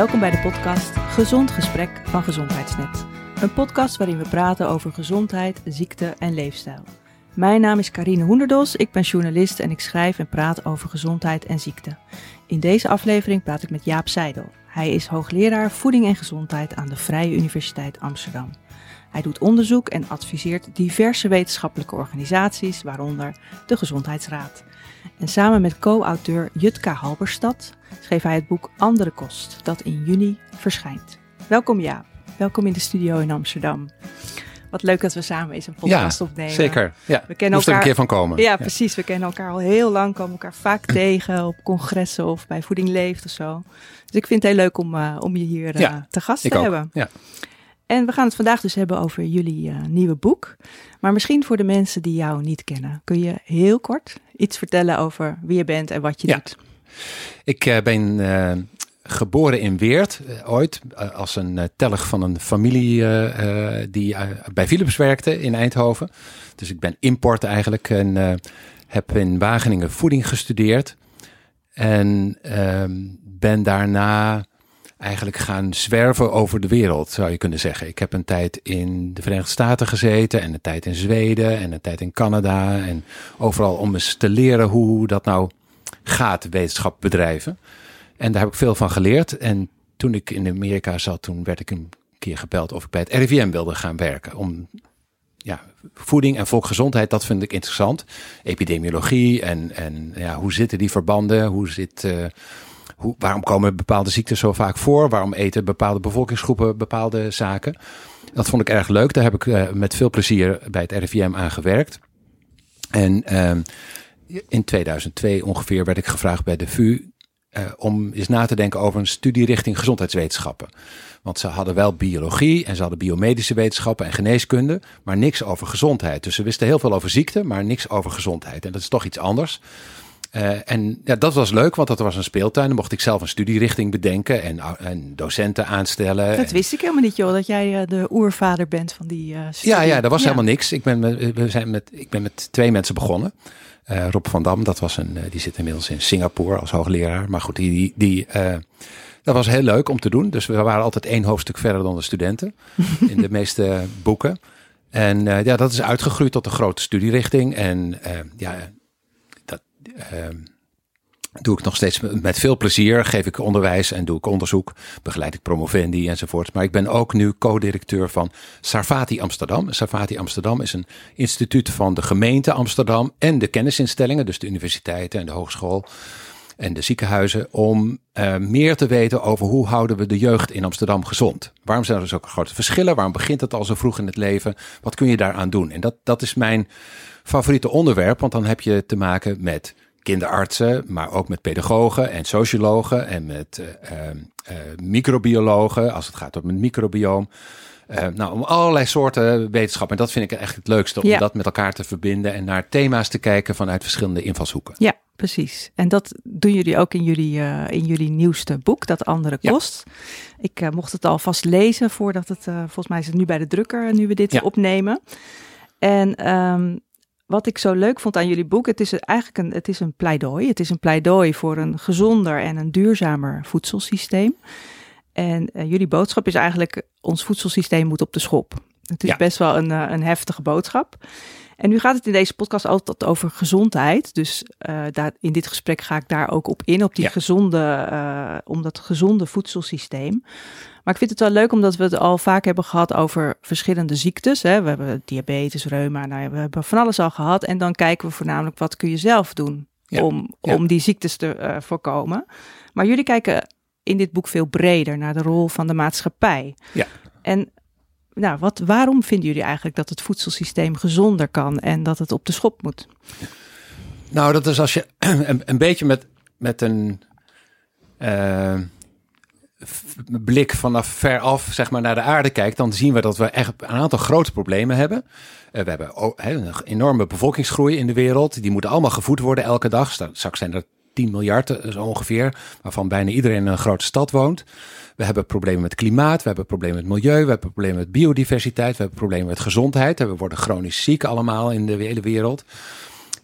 Welkom bij de podcast Gezond Gesprek van Gezondheidsnet. Een podcast waarin we praten over gezondheid, ziekte en leefstijl. Mijn naam is Karine Hoenderdos, ik ben journalist en ik schrijf en praat over gezondheid en ziekte. In deze aflevering praat ik met Jaap Seidel. Hij is hoogleraar voeding en gezondheid aan de Vrije Universiteit Amsterdam. Hij doet onderzoek en adviseert diverse wetenschappelijke organisaties, waaronder de Gezondheidsraad. En samen met co-auteur Jutka Halberstad schreef hij het boek Andere Kost, dat in juni verschijnt. Welkom Jaap, welkom in de studio in Amsterdam. Wat leuk dat we samen eens een podcast ja, opnemen. Zeker, ja. We kennen elkaar... er een keer van komen. Ja, precies. We kennen elkaar al heel lang, komen elkaar vaak tegen op congressen of bij Voeding Leeft of zo. Dus ik vind het heel leuk om, uh, om je hier uh, ja, te gast ik te ook. hebben. Ja. En we gaan het vandaag dus hebben over jullie uh, nieuwe boek. Maar misschien voor de mensen die jou niet kennen, kun je heel kort iets vertellen over wie je bent en wat je Ja. doet? Ik eh, ben eh, geboren in Weert, eh, ooit, eh, als een eh, telg van een familie eh, eh, die eh, bij Philips werkte in Eindhoven. Dus ik ben import eigenlijk en eh, heb in Wageningen voeding gestudeerd. En ehm, ben daarna eigenlijk gaan zwerven over de wereld, zou je kunnen zeggen. Ik heb een tijd in de Verenigde Staten gezeten en een tijd in Zweden en een tijd in Canada. En overal om eens te leren hoe dat nou gaat, wetenschap bedrijven. En daar heb ik veel van geleerd. En toen ik in Amerika zat, toen werd ik een keer gebeld of ik bij het RIVM wilde gaan werken. Om ja, voeding en volksgezondheid, dat vind ik interessant. Epidemiologie en, en ja, hoe zitten die verbanden? Hoe zit, eh, hoe, waarom komen bepaalde ziekten zo vaak voor? Waarom eten bepaalde bevolkingsgroepen bepaalde zaken? Dat vond ik erg leuk. Daar heb ik eh, met veel plezier bij het RIVM aan gewerkt. En ehm, in 2002 ongeveer werd ik gevraagd bij de VU eh, om eens na te denken over een studie richting gezondheidswetenschappen. Want ze hadden wel biologie en ze hadden biomedische wetenschappen en geneeskunde, maar niks over gezondheid. Dus ze wisten heel veel over ziekte, maar niks over gezondheid. En dat is toch iets anders. Eh, en ja, dat was leuk, want dat was een speeltuin. Dan mocht ik zelf een studierichting bedenken en, en docenten aanstellen. Dat En- wist ik helemaal niet, joh, dat jij eh, de oervader bent van die eh studie. ja, ja, dat was helemaal niks. Ik ben met, we zijn met, ik ben met twee mensen begonnen. Rob van Dam, dat was een, die zit inmiddels in Singapore als hoogleraar. Maar goed, die, die, dat was heel leuk om te doen. Dus we waren altijd één hoofdstuk verder dan de studenten in de meeste boeken. En ja, dat is uitgegroeid tot een grote studierichting. En ja, doe ik nog steeds met veel plezier. Geef ik onderwijs en doe ik onderzoek. Begeleid ik promovendi enzovoort. Maar ik ben ook nu co-directeur van Sarfati Amsterdam. Sarfati Amsterdam is een instituut van de gemeente Amsterdam en de kennisinstellingen, dus de universiteiten en de hogeschool en de ziekenhuizen, om eh, meer te weten over hoe houden we de jeugd in Amsterdam gezond. Waarom zijn er zulke grote verschillen? Waarom begint het al zo vroeg in het leven? Wat kun je daaraan doen? En dat, dat is mijn favoriete onderwerp, want dan heb je te maken met kinderartsen, maar ook met pedagogen en sociologen en met eh, eh, eh, microbiologen, als het gaat om het microbioom. Nou, om allerlei soorten wetenschap. En dat vind ik echt het leukste, om Ja. dat met elkaar te verbinden en naar thema's te kijken vanuit verschillende invalshoeken. Ja, precies. En dat doen jullie ook in jullie, eh, in jullie nieuwste boek, Dat Andere Ja. Kost. Ik eh, mocht het alvast lezen voordat het, eh, volgens mij is het nu bij de drukker, nu we dit Ja. opnemen. En ehm, wat ik zo leuk vond aan jullie boek, het is eigenlijk een, het is een pleidooi. Het is een pleidooi voor een gezonder en een duurzamer voedselsysteem. En jullie boodschap is eigenlijk, ons voedselsysteem moet op de schop. Het is Ja. best wel een, een heftige boodschap. En nu gaat het in deze podcast altijd over gezondheid. Dus eh, daar, in dit gesprek ga ik daar ook op in, op die Ja. gezonde, eh, om dat gezonde voedselsysteem. Maar ik vind het wel leuk omdat we het al vaak hebben gehad over verschillende ziektes. Hè. We hebben diabetes, reuma, nou ja, we hebben van alles al gehad. En dan kijken we voornamelijk wat kun je zelf doen Ja. om, om die ziektes te eh, voorkomen. Maar jullie kijken in dit boek veel breder naar de rol van de maatschappij. Ja. En nou, wat, waarom vinden jullie eigenlijk dat het voedselsysteem gezonder kan en dat het op de schop moet? Nou, dat is als je een, beetje met, met een eh, blik vanaf ver af zeg maar, naar de aarde kijkt, dan zien we dat we echt een aantal grote problemen hebben. Eh, we hebben een enorme bevolkingsgroei in de wereld. Die moeten allemaal gevoed worden elke dag. Straks zijn er 10 miljard eh, zo ongeveer, waarvan bijna iedereen in een grote stad woont. We hebben problemen met klimaat, we hebben problemen met milieu, we hebben problemen met biodiversiteit, we hebben problemen met gezondheid. We worden chronisch ziek allemaal in de hele wereld.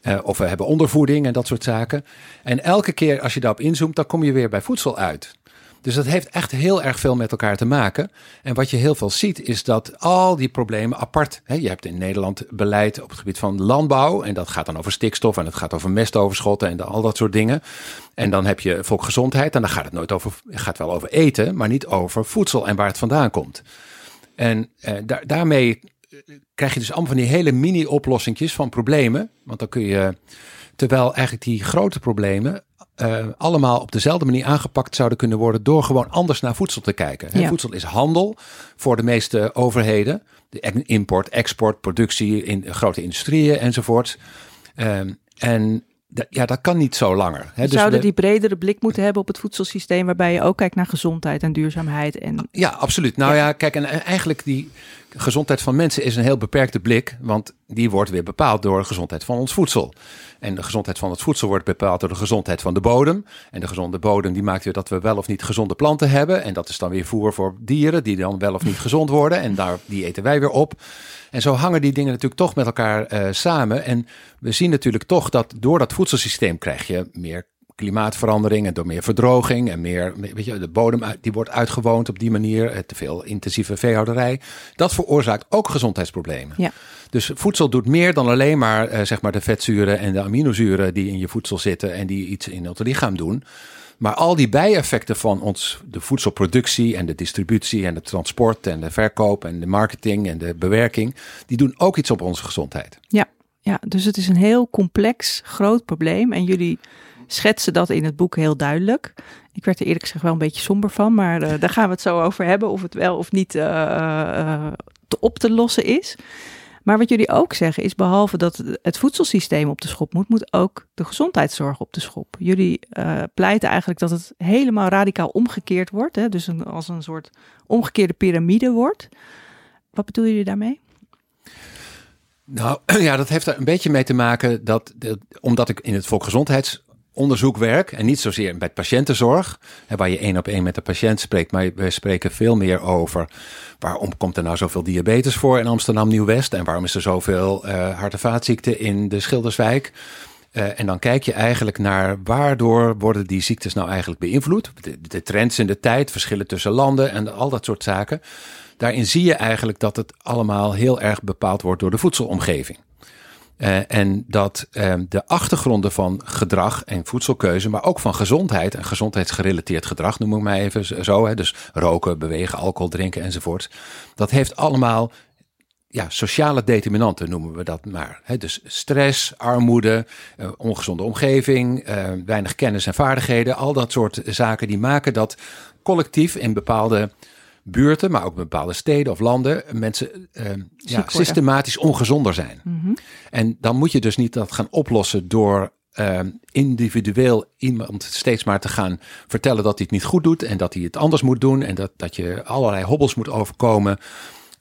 Eh, of we hebben ondervoeding en dat soort zaken. En elke keer als je daarop inzoomt, dan kom je weer bij voedsel uit. Dus dat heeft echt heel erg veel met elkaar te maken. En wat je heel veel ziet, is dat al die problemen apart. Hè, je hebt in Nederland beleid op het gebied van landbouw. En dat gaat dan over stikstof en het gaat over mestoverschotten en al dat soort dingen. En dan heb je volksgezondheid. En dan gaat het nooit over, gaat wel over eten, maar niet over voedsel en waar het vandaan komt. En eh, daar, daarmee krijg je dus allemaal van die hele mini-oplossingjes van problemen. Want dan kun je, terwijl eigenlijk die grote problemen uh, allemaal op dezelfde manier aangepakt zouden kunnen worden door gewoon anders naar voedsel te kijken. Ja. Voedsel is handel voor de meeste overheden. De import, export, productie in grote industrieën enzovoort. Um, en ja, dat kan niet zo langer. Hè. Dus Zouden die bredere blik moeten hebben op het voedselsysteem, waarbij je ook kijkt naar gezondheid en duurzaamheid? En... Ja, absoluut. Nou ja, kijk, en eigenlijk die gezondheid van mensen is een heel beperkte blik, want die wordt weer bepaald door de gezondheid van ons voedsel. En de gezondheid van het voedsel wordt bepaald door de gezondheid van de bodem. En de gezonde bodem die maakt weer dat we wel of niet gezonde planten hebben. En dat is dan weer voer voor dieren die dan wel of niet gezond worden. En daar, die eten wij weer op. En zo hangen die dingen natuurlijk toch met elkaar uh, samen. En we zien natuurlijk toch dat door dat voedselsysteem krijg je meer klimaatverandering en door meer verdroging en meer, weet je, de bodem die wordt uitgewoond op die manier, eh, te veel intensieve veehouderij. Dat veroorzaakt ook gezondheidsproblemen. Ja. Dus voedsel doet meer dan alleen maar, uh, zeg maar de vetzuren en de aminozuren die in je voedsel zitten en die iets in het lichaam doen. Maar al die bijeffecten van ons, de voedselproductie en de distributie en de transport en de verkoop en de marketing en de bewerking, die doen ook iets op onze gezondheid. Ja, ja dus het is een heel complex, groot probleem. En jullie schetsen dat in het boek heel duidelijk. Ik werd er eerlijk gezegd wel een beetje somber van, maar uh, daar gaan we het zo over hebben of het wel of niet uh, te op te lossen is. Maar wat jullie ook zeggen is, behalve dat het voedselsysteem op de schop moet, moet ook de gezondheidszorg op de schop. Jullie uh, pleiten eigenlijk dat het helemaal radicaal omgekeerd wordt, hè? dus een, als een soort omgekeerde piramide wordt. Wat bedoelen jullie daarmee? Nou ja, dat heeft er een beetje mee te maken dat, omdat ik in het volksgezondheids onderzoekwerk en niet zozeer bij patiëntenzorg, waar je één op één met de patiënt spreekt, maar we spreken veel meer over waarom komt er nou zoveel diabetes voor in Amsterdam Nieuw-West en waarom is er zoveel uh, hart- en vaatziekten in de Schilderswijk. Uh, en dan kijk je eigenlijk naar waardoor worden die ziektes nou eigenlijk beïnvloed. De trends in de tijd, verschillen tussen landen en al dat soort zaken. Daarin zie je eigenlijk dat het allemaal heel erg bepaald wordt door de voedselomgeving. Uh, en dat uh, de achtergronden van gedrag en voedselkeuze, maar ook van gezondheid en gezondheidsgerelateerd gedrag, noem ik maar even zo. Hè, dus roken, bewegen, alcohol drinken enzovoort. Dat heeft allemaal ja, sociale determinanten, noemen we dat maar. Dus stress, armoede, uh, ongezonde omgeving, weinig kennis en vaardigheden. Al dat soort zaken die maken dat collectief in bepaalde buurten, maar ook bepaalde steden of landen, mensen uh, ja, systematisch ongezonder zijn. Mm En dan moet je dus niet dat gaan oplossen door uh, individueel iemand steeds maar te gaan vertellen dat hij het niet goed doet en dat hij het anders moet doen en dat, dat je allerlei hobbels moet overkomen,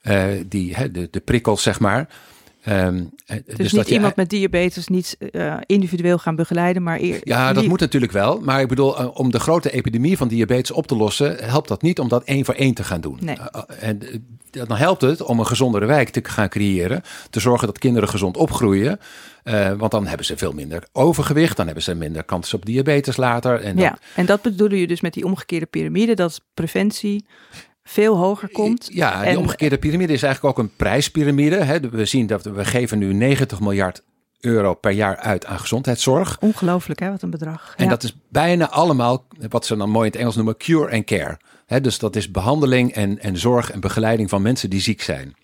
uh, die, hè, de, de prikkels zeg maar. Um, dus, dus niet iemand met diabetes niet uh, individueel gaan begeleiden, maar eer, Ja, dat moet natuurlijk wel. Maar ik bedoel, uh, om de grote epidemie van diabetes op te lossen, helpt dat niet om dat één voor één te gaan doen. Nee. Uh, en dan helpt het om een gezondere wijk te gaan creëren. Te zorgen dat kinderen gezond opgroeien. want dan hebben ze veel minder overgewicht. Dan hebben ze minder kans op diabetes later. En ja, en dat bedoelen je dus met die omgekeerde piramide. Dat is preventie, veel hoger komt. Ja, die omgekeerde piramide is eigenlijk ook een prijspiramide. Hè. We zien dat we geven nu 90 miljard euro per jaar uit aan gezondheidszorg. Ongelooflijk hè, wat een bedrag. En dat is bijna allemaal wat ze dan mooi in het Engels noemen cure and care. Dus dat is behandeling en, en zorg en begeleiding van mensen die ziek zijn.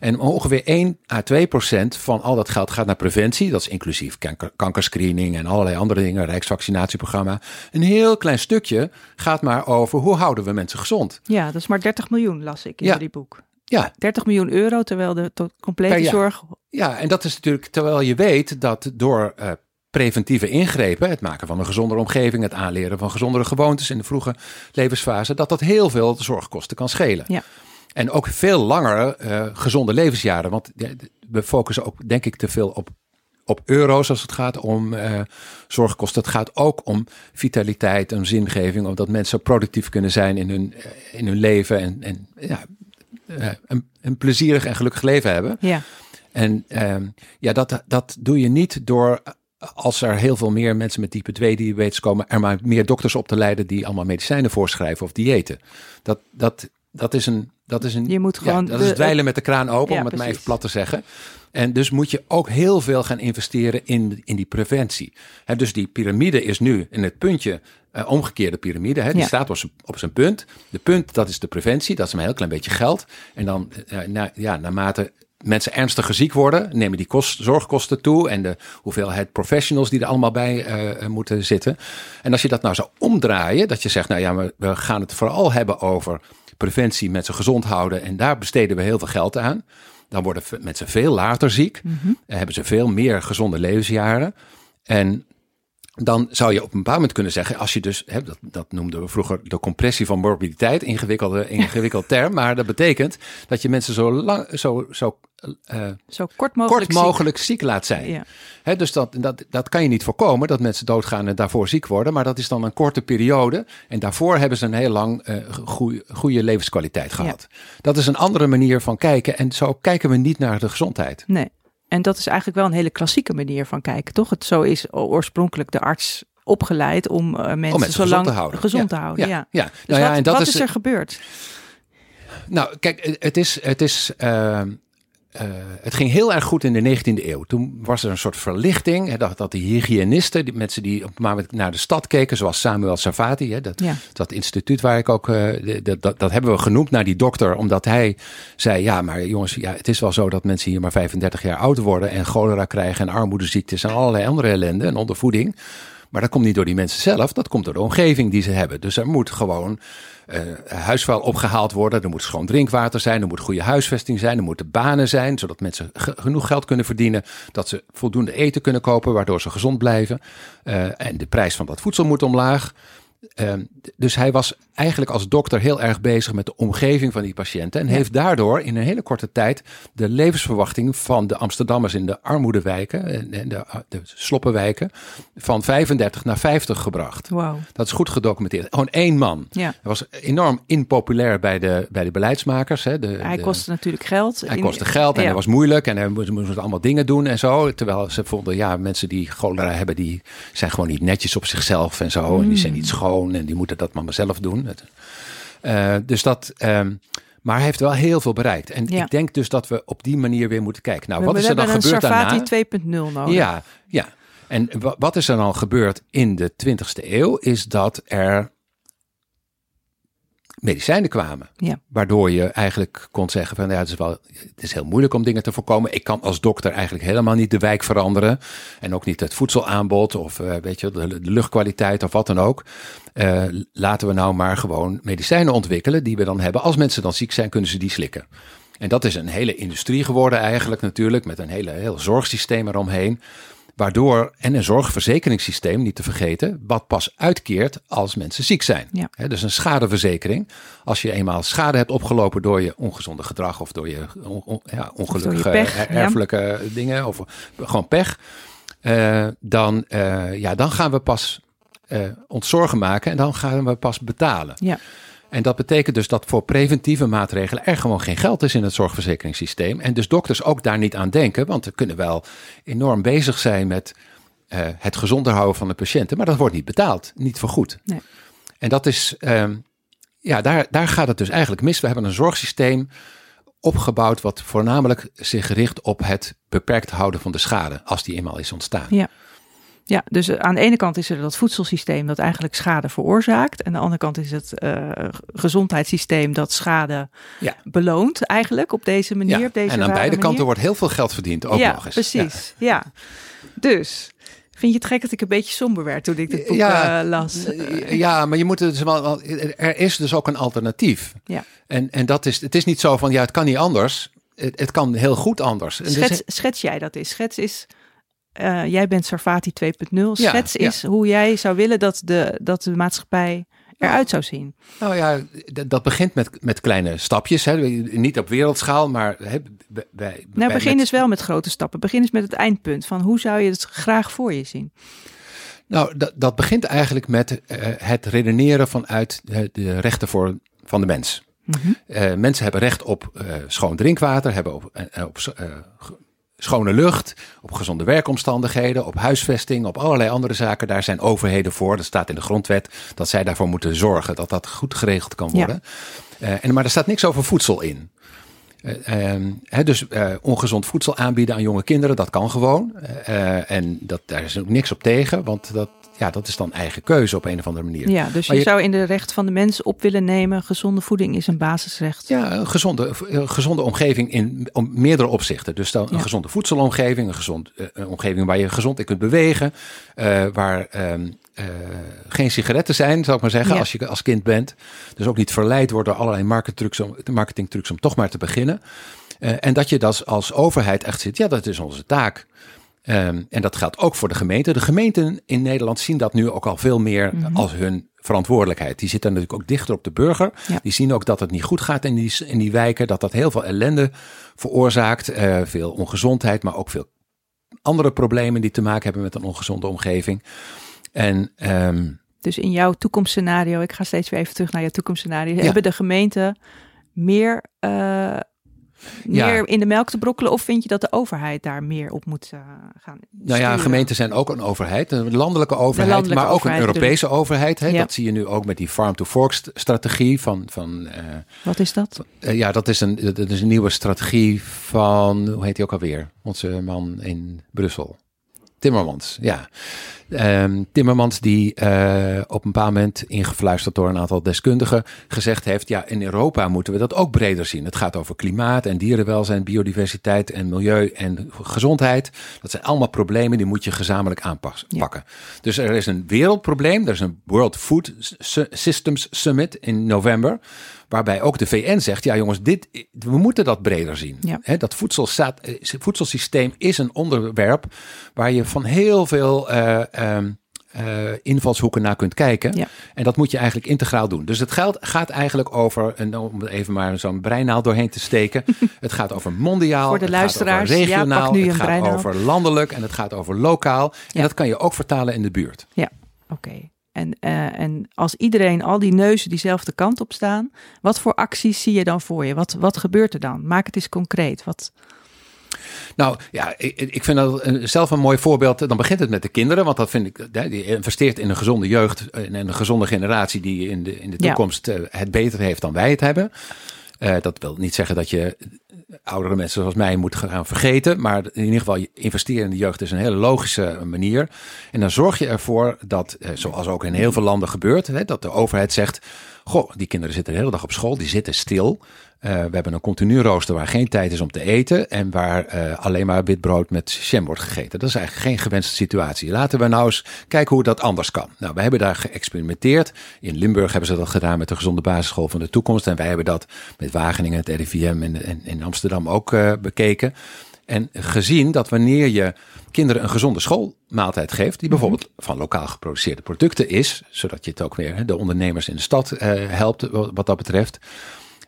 En ongeveer 1 à 2 procent van al dat geld gaat naar preventie. Dat is inclusief kanker, kankerscreening en allerlei andere dingen, Rijksvaccinatieprogramma. Een heel klein stukje gaat maar over hoe houden we mensen gezond. Ja, dat is maar 30 miljoen, las ik in ja. die boek. Ja. 30 miljoen euro, terwijl de complete zorg. Ja, en dat is natuurlijk terwijl je weet dat door uh, preventieve ingrepen, het maken van een gezondere omgeving, het aanleren van gezondere gewoontes in de vroege levensfase, dat dat heel veel zorgkosten kan schelen. Ja. En ook veel langer uh, gezonde levensjaren. Want we focussen ook, denk ik, te veel op, op euro's als het gaat om uh, zorgkosten. Het gaat ook om vitaliteit, om zingeving, omdat mensen productief kunnen zijn in hun, eh, in hun leven en, en ja, een, een plezierig en gelukkig leven hebben. Ja. En uh, ja, dat, dat doe je niet door als er heel veel meer mensen met type 2 diabetes komen, er maar meer dokters op te leiden die allemaal medicijnen voorschrijven of diëten. Dat, dat, dat is een. Dat is een Je moet ja, gewoon dat de- is dweilen met de kraan open, Ja, om het maar precies. even plat te zeggen. En dus moet je ook heel veel gaan investeren in, in die preventie. Hè, dus die piramide is nu in het puntje, eh, omgekeerde piramide. Hè, die Ja. staat op zijn, op zijn punt. De punt, dat is de preventie. Dat is een heel klein beetje geld. En dan, eh, na, ja, naarmate mensen ernstiger ziek worden, nemen die kost, zorgkosten toe. En de hoeveelheid professionals die er allemaal bij eh, eh, moeten zitten. En als je dat nou zou omdraaien, dat je zegt, nou ja, we, we gaan het vooral hebben over preventie, mensen gezond houden. En daar besteden we heel veel geld aan. Dan worden mensen veel later ziek. En hebben ze veel meer gezonde levensjaren. En dan zou je op een bepaald moment kunnen zeggen, als je dus, hè, dat, dat noemden we vroeger de compressie van morbiditeit, ingewikkelde, ingewikkeld term, maar dat betekent dat je mensen zo lang, zo, zo eh, Zo kort mogelijk kort mogelijk ziek, laat zijn. Ja. Hè, dus dat, dat, dat kan je niet voorkomen, dat mensen doodgaan en daarvoor ziek worden, maar dat is dan een korte periode en daarvoor hebben ze een heel lang eh, goeie- goede levenskwaliteit gehad. Dat is een andere manier van kijken en zo kijken we niet naar de gezondheid. Nee. En dat is eigenlijk wel een hele klassieke manier van kijken, toch? Het zo is oorspronkelijk de arts opgeleid om eh, mensen, Om mensen zo gezond lang te houden. gezond Ja, te houden. Ja. ja. Dus Nou ja, wat, en dat wat is- is er gebeurd? Nou, kijk, het is. Het, is eh, eh, het ging heel erg goed in de 19e eeuw. Toen was er een soort verlichting. Hè, dat, dat de hygiënisten, die mensen die op moment naar de stad keken, zoals Samuel Savati, hè, dat, Ja. dat instituut waar ik ook. eh, de- dat, dat hebben we genoemd naar die dokter, omdat hij zei: Ja, maar jongens, ja, het is wel zo dat mensen hier maar 35 jaar oud worden en cholera krijgen en armoedeziektes en allerlei andere ellende en ondervoeding. Maar dat komt niet door die mensen zelf, dat komt door de omgeving die ze hebben. Dus er moet gewoon eh, huisvuil opgehaald worden. Er moet schoon drinkwater zijn. Er moet goede huisvesting zijn. Er moeten banen zijn, zodat mensen ge- genoeg geld kunnen verdienen. Dat ze voldoende eten kunnen kopen, waardoor ze gezond blijven. Eh, en de prijs van dat voedsel moet omlaag. Ehm, dus hij was eigenlijk als dokter heel erg bezig met de omgeving van die patiënten. En heeft daardoor in een hele korte tijd de levensverwachting van de Amsterdammers in de armoedewijken en en de, de sloppenwijken van 35 naar 50 gebracht. Wauw. Dat is goed gedocumenteerd. Gewoon één man. Ja. Hij was enorm impopulair bij de, bij de beleidsmakers. Hè. De, Hij de- kostte natuurlijk geld. hij kostte geld en ja. hij was moeilijk en hij moest, moest allemaal dingen doen en zo. Terwijl ze vonden, ja, mensen die cholera hebben, die zijn gewoon niet netjes op zichzelf en zo. En die zijn niet schoon en die moeten dat maar zelf doen. Eh, dus dat, ehm, maar hij heeft wel heel veel bereikt. En Ja. ik denk dus dat we op die manier weer moeten kijken. Nou, We, wat we is er dan hebben gebeurd daarna? Sarfati 2.0 nodig. Ja, ja. En wa- wat is er dan gebeurd in de 20ste eeuw? Is dat er medicijnen kwamen. Ja. Waardoor je eigenlijk kon zeggen van ja, het is, wel, het is heel moeilijk om dingen te voorkomen. Ik kan als dokter eigenlijk helemaal niet de wijk veranderen. En ook niet het voedselaanbod of eh, weet je, de, de luchtkwaliteit of wat dan ook. Eh, laten we nou maar gewoon medicijnen ontwikkelen die we dan hebben. Als mensen dan ziek zijn, kunnen ze die slikken. En dat is een hele industrie geworden eigenlijk natuurlijk, met een hele, heel zorgsysteem eromheen. Waardoor, en een zorgverzekeringssysteem, niet te vergeten, wat pas uitkeert als mensen ziek zijn. Ja. Dus een schadeverzekering. Als je eenmaal schade hebt opgelopen door je ongezonde gedrag of door je on- on- ja, ongelukkige pech, er- ja. erfelijke dingen of gewoon pech. eh, dan, eh, ja, dan gaan we pas eh, ons zorgen maken en dan gaan we pas betalen. Ja. En dat betekent dus dat voor preventieve maatregelen er gewoon geen geld is in het zorgverzekeringssysteem. En dus dokters ook daar niet aan denken, want ze kunnen wel enorm bezig zijn met eh, het gezonder houden van de patiënten, maar dat wordt niet betaald, niet vergoed. Nee. En dat is, ehm, ja, daar, daar gaat het dus eigenlijk mis. We hebben een zorgsysteem opgebouwd wat voornamelijk zich richt op het beperkt houden van de schade, als die eenmaal is ontstaan. Ja. Ja, dus eh, aan de ene kant is er dat voedselsysteem dat eigenlijk schade veroorzaakt. En aan de andere kant is het eh, gezondheidssysteem dat schade Ja. beloont eigenlijk op deze manier. Ja, Op deze en aan beide kanten wordt heel veel geld verdiend, ook ja, nog eens. precies. Ja. Dus, vind je het gek dat ik een beetje somber werd toen ik dit boek Ja, eh, las? Ja, maar je moet het dus wel, er is dus ook een alternatief. Ja. En, en dat is, het is niet zo van, ja, het kan niet anders. Het, het kan heel goed anders. Dus- Schets, schets jij dat eens. Schets is, eh, jij bent Sarfati 2.0. Ja, Schets ja. is hoe jij zou willen dat de, dat de maatschappij eruit zou zien. nou ja, dat begint met, met kleine stapjes. Hè. Niet op wereldschaal, maar hè, bij, bij, Nou, begin met- eens wel met grote stappen. Begin eens met het eindpunt van hoe zou je het graag voor je zien? Nou, dat, dat begint eigenlijk met eh, het redeneren vanuit de, de rechten voor, van de mens. Eh, mensen hebben recht op schoon drinkwater, hebben op, op schone lucht, op gezonde werkomstandigheden, op huisvesting, op allerlei andere zaken. Daar zijn overheden voor. Dat staat in de grondwet dat zij daarvoor moeten zorgen dat dat goed geregeld kan worden. en, maar er staat niks over voedsel in. Uh, dus uh, ongezond voedsel aanbieden aan jonge kinderen, dat kan gewoon. En dat, daar is ook niks op tegen, want dat, ja, dat is dan eigen keuze op een of andere manier. Ja, dus je, zou in de recht van de mens op willen nemen, gezonde voeding is een basisrecht. Ja, een gezonde, een gezonde omgeving in om meerdere opzichten. Dus dan een gezonde voedselomgeving, een gezonde een omgeving waar je gezond in kunt bewegen, waar... Ehm, uh, geen sigaretten zijn, zou ik maar zeggen, als je als kind bent. Dus ook niet verleid wordt door allerlei marketingtrucs om toch maar te beginnen. Uh, en dat je dat als overheid echt zit, ja, dat is onze taak. Um, en dat geldt ook voor de gemeente. De gemeenten in Nederland zien dat nu ook al veel meer mm-hmm. als hun verantwoordelijkheid. Die zitten natuurlijk ook dichter op de burger. Ja. Die zien ook dat het niet goed gaat in die, in die wijken. Dat dat heel veel ellende veroorzaakt. Uh, veel ongezondheid, maar ook veel andere problemen die te maken hebben met een ongezonde omgeving. En, um, dus in jouw toekomstscenario, ik ga steeds weer even terug naar jouw toekomstscenario, hebben de gemeenten meer, uh, meer in de melk te brokkelen of vind je dat de overheid daar meer op moet uh, gaan? Nou ja, gemeenten zijn ook een overheid, een landelijke overheid, landelijke maar ook een Europese overheid. Hè? Ja. Dat zie je nu ook met die farm-to-fork-strategie van. van uh, Wat is dat? ja, dat is, een, dat is een nieuwe strategie van, hoe heet hij ook alweer? Onze man in Brussel. Timmermans, ja. Um, Timmermans die uh, op een bepaald moment ingefluisterd door een aantal deskundigen gezegd heeft, ja in Europa moeten we dat ook breder zien. Het gaat over klimaat en dierenwelzijn, biodiversiteit en milieu en gezondheid. Dat zijn allemaal problemen die moet je gezamenlijk aanpakken. Dus er is een wereldprobleem, er is een World Food Systems Summit in november. Waarbij ook de VN zegt: ja, jongens, dit, we moeten dat breder zien. Ja. dat eh, voedselsysteem is een onderwerp waar je van heel veel uh, uh, invalshoeken naar kunt kijken. Ja. En dat moet je eigenlijk integraal doen. Dus het geld gaat eigenlijk over, en om even maar zo'n breinaal doorheen te steken. het gaat over mondiaal, Voor de luisteraars, het gaat over regionaal, ja, het gaat over landelijk en het gaat over lokaal. En dat kan je ook vertalen in de buurt. Ja, oké. En, uh, en als iedereen, al die neuzen diezelfde kant op staan, wat voor acties zie je dan voor je? Wat, wat gebeurt er dan? Maak het eens concreet. Wat... Nou ja, ik, vind dat zelf een mooi voorbeeld. Dan begint het met de kinderen, want dat vind ik, die investeert in een gezonde jeugd en een gezonde generatie die in de, in de toekomst ja. het beter heeft dan wij het hebben. Uh, dat wil niet zeggen dat je oudere mensen zoals mij moet gaan vergeten. Maar in ieder geval, investeren in de jeugd is een hele logische manier. En dan zorg je ervoor dat, eh, zoals ook in heel veel landen gebeurt, dat de overheid zegt: Goh, die kinderen zitten de hele dag op school, die zitten stil. Uh, we hebben een continu rooster waar geen tijd is om te eten en waar uh, alleen maar wit brood met jam wordt gegeten. Dat is eigenlijk geen gewenste situatie. Laten we nou eens kijken hoe dat anders kan. Nou, we hebben daar geëxperimenteerd. In Limburg hebben ze dat gedaan met de gezonde basisschool van de toekomst. En wij hebben dat met Wageningen, het RIVM en, en in Amsterdam ook uh, bekeken. En gezien dat wanneer je kinderen een gezonde schoolmaaltijd geeft, die bijvoorbeeld van lokaal geproduceerde producten is, zodat je het ook weer de ondernemers in de stad helpt wat dat betreft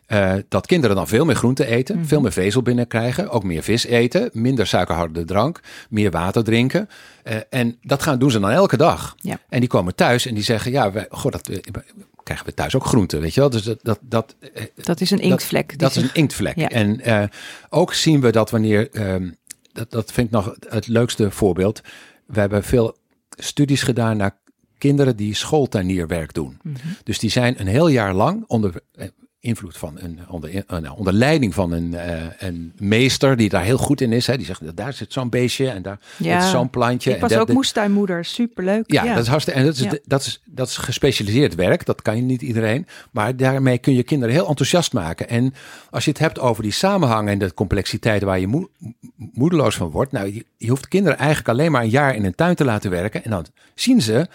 uh, dat kinderen dan veel meer groente eten, mhm. veel meer vezel binnenkrijgen, ook meer vis eten, minder suikerhoudende drank, meer water drinken. Uh, en dat gaan, doen ze dan elke dag. Ja. En die komen thuis en die zeggen, ja, wij, goh, dat, uh, krijgen we thuis ook groente, weet je wel. Dus dat, dat, dat, dat is een inktvlek. Dat, dat is een inktvlek. Ja. En ook zien we dat wanneer, ehm, dat, dat vind ik nog het leukste voorbeeld. We hebben veel studies gedaan naar kinderen die schooltuinierwerk doen. Mm -hmm. Dus die zijn een heel jaar lang onder invloed van een, onder, uh, onder leiding van een, uh, een meester die daar heel goed in is. Hè. Die zegt, daar zit zo'n beestje en daar ja. zit zo'n plantje. Ik was en ook moestuinmoeder, superleuk. Ja, ja, dat is hartstikke, en dat is, ja. dat, is, dat is gespecialiseerd werk, dat kan je niet iedereen. Maar daarmee kun je kinderen heel enthousiast maken. En als je het hebt over die samenhang en de complexiteit waar je moe, moedeloos van wordt. Nou, je, je hoeft kinderen eigenlijk alleen maar een jaar in een tuin te laten werken. En dan zien ze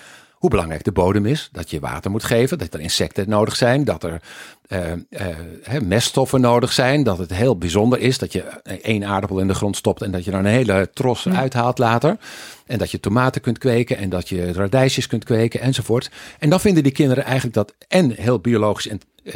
hoe belangrijk de bodem is. Dat je water moet geven, dat er insecten nodig zijn, dat er uh, meststoffen nodig zijn. Dat het heel bijzonder is dat je één aardappel in de grond stopt en dat je er een hele tros uithaalt later. En dat je tomaten kunt kweken en dat je radijsjes kunt kweken enzovoort. En dan vinden die kinderen eigenlijk dat en heel biologisch en uh,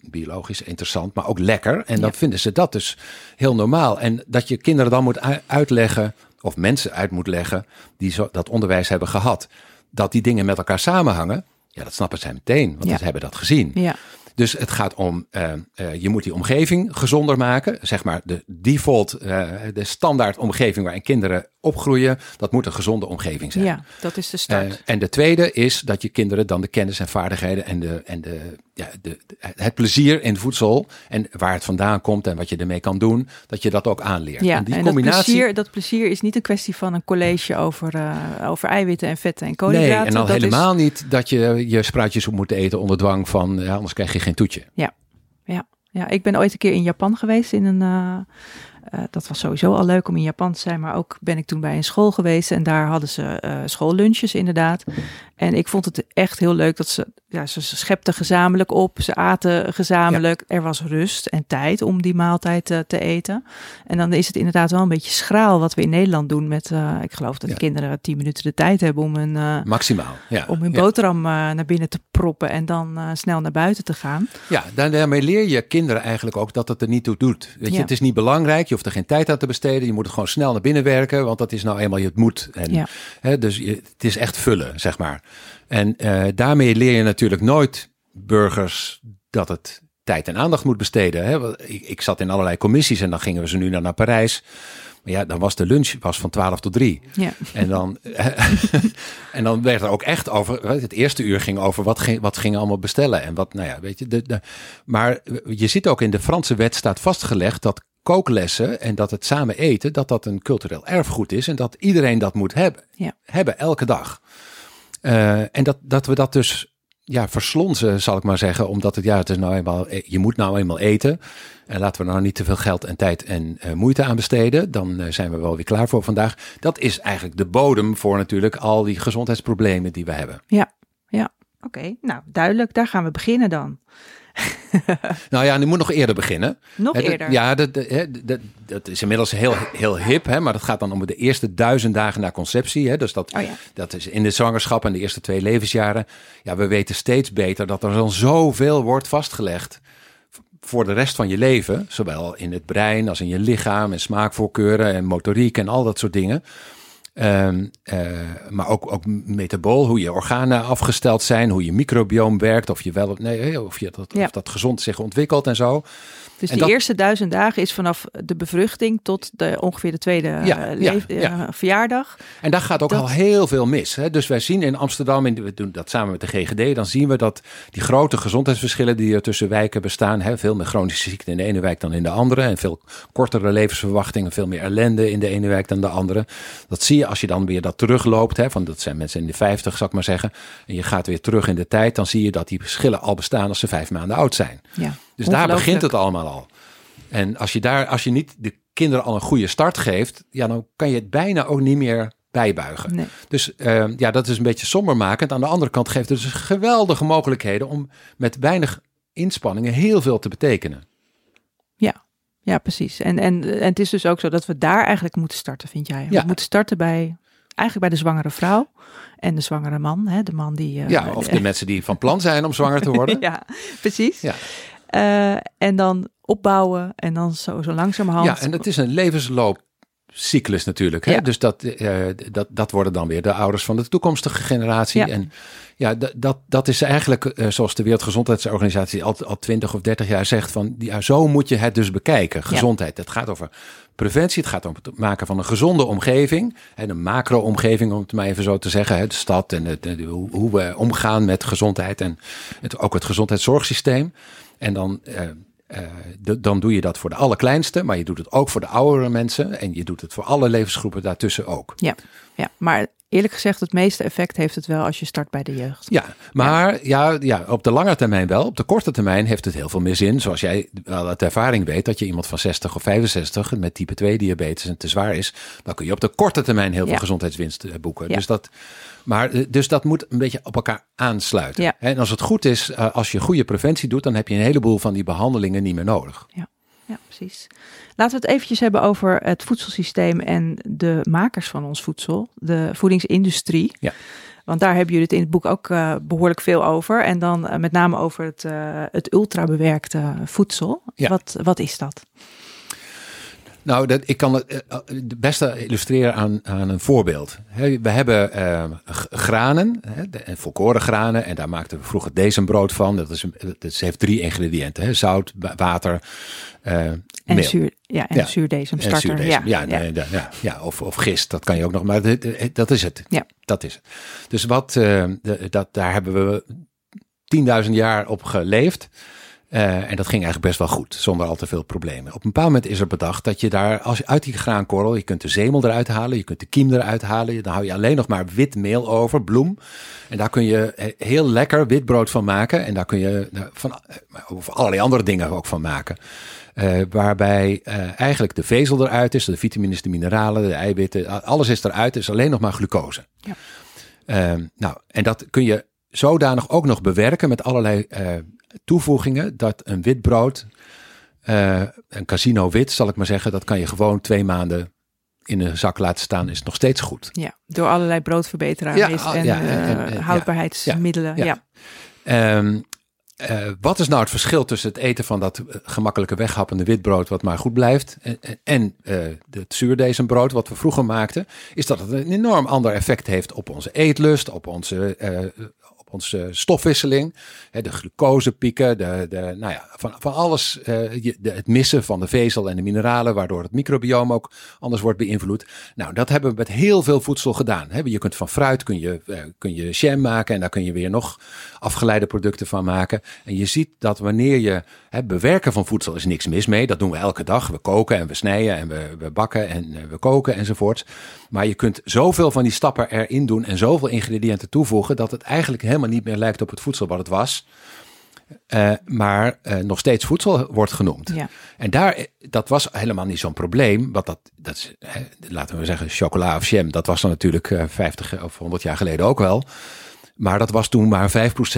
biologisch interessant, maar ook lekker. En dan vinden ze dat dus heel normaal. En dat je kinderen dan moet uitleggen, of mensen uit moet leggen, die zo, dat onderwijs hebben gehad dat die dingen met elkaar samenhangen, ja, dat snappen zij meteen, want ja. ze hebben dat gezien. Ja. Dus het gaat om, uh, uh, je moet die omgeving gezonder maken. Zeg maar de default, uh, de standaard omgeving waarin kinderen opgroeien. Dat moet een gezonde omgeving zijn. Ja, dat is de start. en de tweede is dat je kinderen dan de kennis en vaardigheden en, de, en de, ja, de, het plezier in voedsel en waar het vandaan komt en wat je ermee kan doen, dat je dat ook aanleert. Ja, en die combinatie. Dat plezier, dat plezier is niet een kwestie van een college over, over eiwitten en vetten en koolhydraten. Nee, en dan helemaal niet dat je je spruitjes moet eten onder dwang van, ja, anders krijg je geen toetje. Ja, ja, ja. Ik ben ooit een keer in Japan geweest in een... Uh, uh, dat was sowieso al leuk om in Japan te zijn, maar ook ben ik toen bij een school geweest en daar hadden ze uh, schoollunches inderdaad. En ik vond het echt heel leuk dat ze, ja, ze schepten gezamenlijk op, ze aten gezamenlijk. Er was rust en tijd om die maaltijd te, te, eten. En dan is het inderdaad wel een beetje schraal wat we in Nederland doen met, uh, ik geloof dat de kinderen tien minuten de tijd hebben om een uh, maximaal, ja. om hun boterham naar binnen te proppen en dan snel naar buiten te gaan. Ja, daarmee leer je kinderen eigenlijk ook dat het er niet toe doet. Weet je, het is niet belangrijk, je hoeft er geen tijd aan te besteden, je moet het gewoon snel naar binnen werken, want dat is nou eenmaal je het moet. En, hè, dus je, het is echt vullen, zeg maar. En uh, daarmee leer je natuurlijk nooit burgers dat het tijd en aandacht moet besteden. Hè? Ik, ik, zat in allerlei commissies en dan gingen we ze nu naar, naar Parijs. Maar ja, dan was de lunch was van 12 tot 3. Ja. En, dan, en dan werd er ook echt over. Het eerste uur ging over wat ging, wat gingen allemaal bestellen. En wat, nou ja, weet je. De, de, maar je ziet ook in de Franse wet staat vastgelegd dat kooklessen en dat het samen eten, dat dat een cultureel erfgoed is. En dat iedereen dat moet hebben. Ja. Hebben elke dag. Uh, en dat, dat we dat dus ja, verslonzen, zal ik maar zeggen. Omdat het, ja, het is nou eenmaal, je moet nou eenmaal eten. En laten we nou niet te veel geld en tijd en uh, moeite aan besteden. Dan zijn we wel weer klaar voor vandaag. Dat is eigenlijk de bodem voor natuurlijk al die gezondheidsproblemen die we hebben. Ja, ja. Oké, nou duidelijk. Daar gaan we beginnen dan. nou ja, nu moet nog eerder beginnen. Nog eerder? Ja, dat, dat, dat, is inmiddels heel, heel hip, hè, maar dat gaat dan om de eerste duizend dagen na conceptie. Hè, dus dat, oh ja. dat is in de zwangerschap en de eerste twee levensjaren. Ja, we weten steeds beter dat er dan zoveel wordt vastgelegd voor de rest van je leven. Zowel in het brein als in je lichaam en smaakvoorkeuren en motoriek en al dat soort dingen. Um, uh, maar ook, ook metabool, hoe je organen afgesteld zijn, hoe je microbioom werkt, of je wel nee, of, je dat, ja. of dat gezond zich ontwikkelt en zo. Dus en de dat, eerste duizend dagen is vanaf de bevruchting tot de, ongeveer de tweede Ja, uh, ja. uh, verjaardag. En daar gaat ook Dat- al heel veel mis. Hè? Dus wij zien in Amsterdam, in, we doen dat samen met de GGD, dan zien we dat die grote gezondheidsverschillen die er tussen wijken bestaan, hè, veel meer chronische ziekten in de ene wijk dan in de andere, en veel kortere levensverwachtingen, veel meer ellende in de ene wijk dan de andere. Dat zie je als je dan weer dat terugloopt, hè, van dat zijn mensen in de 50, zal ik maar zeggen, en je gaat weer terug in de tijd, dan zie je dat die verschillen al bestaan als ze vijf maanden oud zijn. Ja. Dus daar begint het allemaal al. En als je daar, als je niet de kinderen al een goede start geeft, ja, dan kan je het bijna ook niet meer bijbuigen. Nee. Dus eh, ja, dat is een beetje sombermakend. Aan de andere kant geeft het dus geweldige mogelijkheden om met weinig inspanningen heel veel te betekenen. Ja, ja precies. En, en, en het is dus ook zo dat we daar eigenlijk moeten starten, vind jij? Ja. We moeten starten bij, eigenlijk bij de zwangere vrouw en de zwangere man. Hè? De man die... eh, Ja, of de mensen die van plan zijn om zwanger te worden. ja, precies. Ja. Eh, en dan opbouwen en dan zo, zo langzamerhand. Ja, en het is een levensloopcyclus natuurlijk. Hè? Ja. Dus dat, eh, dat, dat worden dan weer de ouders van de toekomstige generatie. Ja. En ja, dat, dat is eigenlijk eh, zoals de Wereldgezondheidsorganisatie al, al 20 of 30 jaar zegt. Van, ja, zo moet je het dus bekijken. Gezondheid. Het gaat over preventie. Het gaat om het maken van een gezonde omgeving. Hè, een macro-omgeving, om het maar even zo te zeggen. Hè? De stad en het, hoe we omgaan met gezondheid. En het, ook het gezondheidszorgsysteem. En dan... eh, eh, dan doe je dat voor de allerkleinste, maar je doet het ook voor de oudere mensen en je doet het voor alle levensgroepen daartussen ook. Ja, ja, maar eerlijk gezegd, het meeste effect heeft het wel als je start bij de jeugd. Ja, maar ja. Ja, op de lange termijn wel. Op de korte termijn heeft het heel veel meer zin. Zoals jij wel uit ervaring weet, dat je iemand van 60 of 65 met type 2 diabetes en te zwaar is, dan kun je op de korte termijn heel veel Ja. gezondheidswinst eh, boeken. Ja. Dus, dat, maar, eh, dus dat moet een beetje op elkaar aansluiten. Ja. En als het goed is, eh, als je goede preventie doet, dan heb je een heleboel van die behandelingen niet meer nodig. Ja, precies. Laten we het eventjes hebben over het voedselsysteem en de makers van ons voedsel, de voedingsindustrie. Ja. Want daar hebben jullie het in het boek ook eh, behoorlijk veel over. En dan eh, met name over het, eh, het ultrabewerkte voedsel. Ja. Wat, wat is dat? Nou, dat, ik kan het uh, het beste illustreren aan, aan een voorbeeld. we hebben uh, granen, he, volkoren granen, en daar maakten we vroeger brood van. Dat, is, dat heeft drie ingrediënten: he, zout, water, uh, en meel. Zuur, ja, en ja. zuurdesem Ja, ja, ja. ja, ja, of, of gist, dat kan je ook nog, maar dat, is het. Ja. Dat is het. Dus wat, dat, daar hebben we 10.000 jaar op geleefd. Uh, en dat ging eigenlijk best wel goed, zonder al te veel problemen. Op een bepaald moment is er bedacht dat je daar, als je uit die graankorrel, je kunt de zemel eruit halen, je kunt de kiem eruit halen, dan hou je alleen nog maar wit meel over, bloem. En daar kun je heel lekker wit brood van maken. En daar kun je van, of allerlei andere dingen ook van maken. Uh, waarbij uh, eigenlijk de vezel eruit is, de vitamines, de mineralen, de eiwitten, alles is eruit, is alleen nog maar glucose. Ja. Nou, en dat kun je zodanig ook nog bewerken met allerlei toevoegingen dat een wit brood, uh, een casino wit zal ik maar zeggen, dat kan je gewoon twee maanden in een zak laten staan, is nog steeds goed. Ja, door allerlei broodverbeteraars ja, en, ah, ja, en, houdbaarheidsmiddelen. Ja. Um, uh, wat is nou het verschil tussen het eten van dat gemakkelijke weghappende witbrood, wat maar goed blijft, en, en uh, het zuurdesembrood, wat we vroeger maakten, is dat het een enorm ander effect heeft op onze eetlust, op onze uh, onze stofwisseling. Hè, de glucosepieken, de, de, nou ja, van, van alles. Uh, de, het missen van de vezel en de mineralen, waardoor het microbioom ook anders wordt beïnvloed. Nou, dat hebben we met heel veel voedsel gedaan. Hè. Je kunt van fruit kun je, uh, kun je jam maken en daar kun je weer nog afgeleide producten van maken. En je ziet dat wanneer je hè, bewerken van voedsel is niks mis mee. Dat doen we elke dag. We koken en we snijden en we, we bakken en uh, we koken enzovoort. Maar je kunt zoveel van die stappen erin doen en zoveel ingrediënten toevoegen dat het eigenlijk helemaal niet meer lijkt op het voedsel wat het was. Uh, maar uh, nog steeds voedsel wordt genoemd. Ja. En daar, dat was helemaal niet zo'n probleem. Want dat, dat is, laten we zeggen, chocola of jam, dat was dan natuurlijk uh, 50 of 100 jaar geleden ook wel. Maar dat was toen maar 5%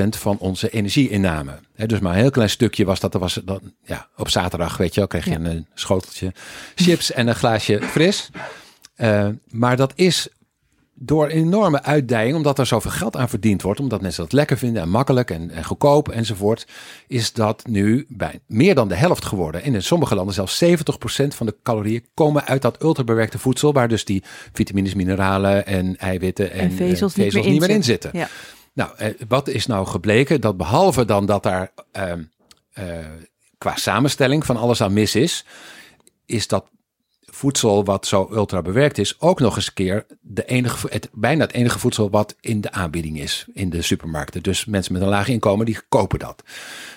van onze energieinname. He, dus maar een heel klein stukje was dat. Er was dan, ja, op zaterdag, weet je wel, kreeg je ja. een schoteltje chips en een glaasje fris. Uh, maar dat is door een enorme uitdijing, omdat er zoveel geld aan verdiend wordt, omdat mensen dat lekker vinden en makkelijk en, en goedkoop enzovoort, is dat nu bij meer dan de helft geworden. En in sommige landen zelfs 70% van de calorieën komen uit dat ultrabewerkte voedsel, waar dus die vitamines, mineralen en eiwitten en, en vezels, en vezels niet, niet meer in zitten. Ja. Nou, eh, wat is nou gebleken? Dat behalve dan dat daar uh, uh, qua samenstelling van alles aan mis is, is dat voedsel wat zo ultra bewerkt is, ook nog eens een keer de enige, het, bijna het enige voedsel wat in de aanbieding is in de supermarkten. Dus mensen met een laag inkomen, die kopen dat.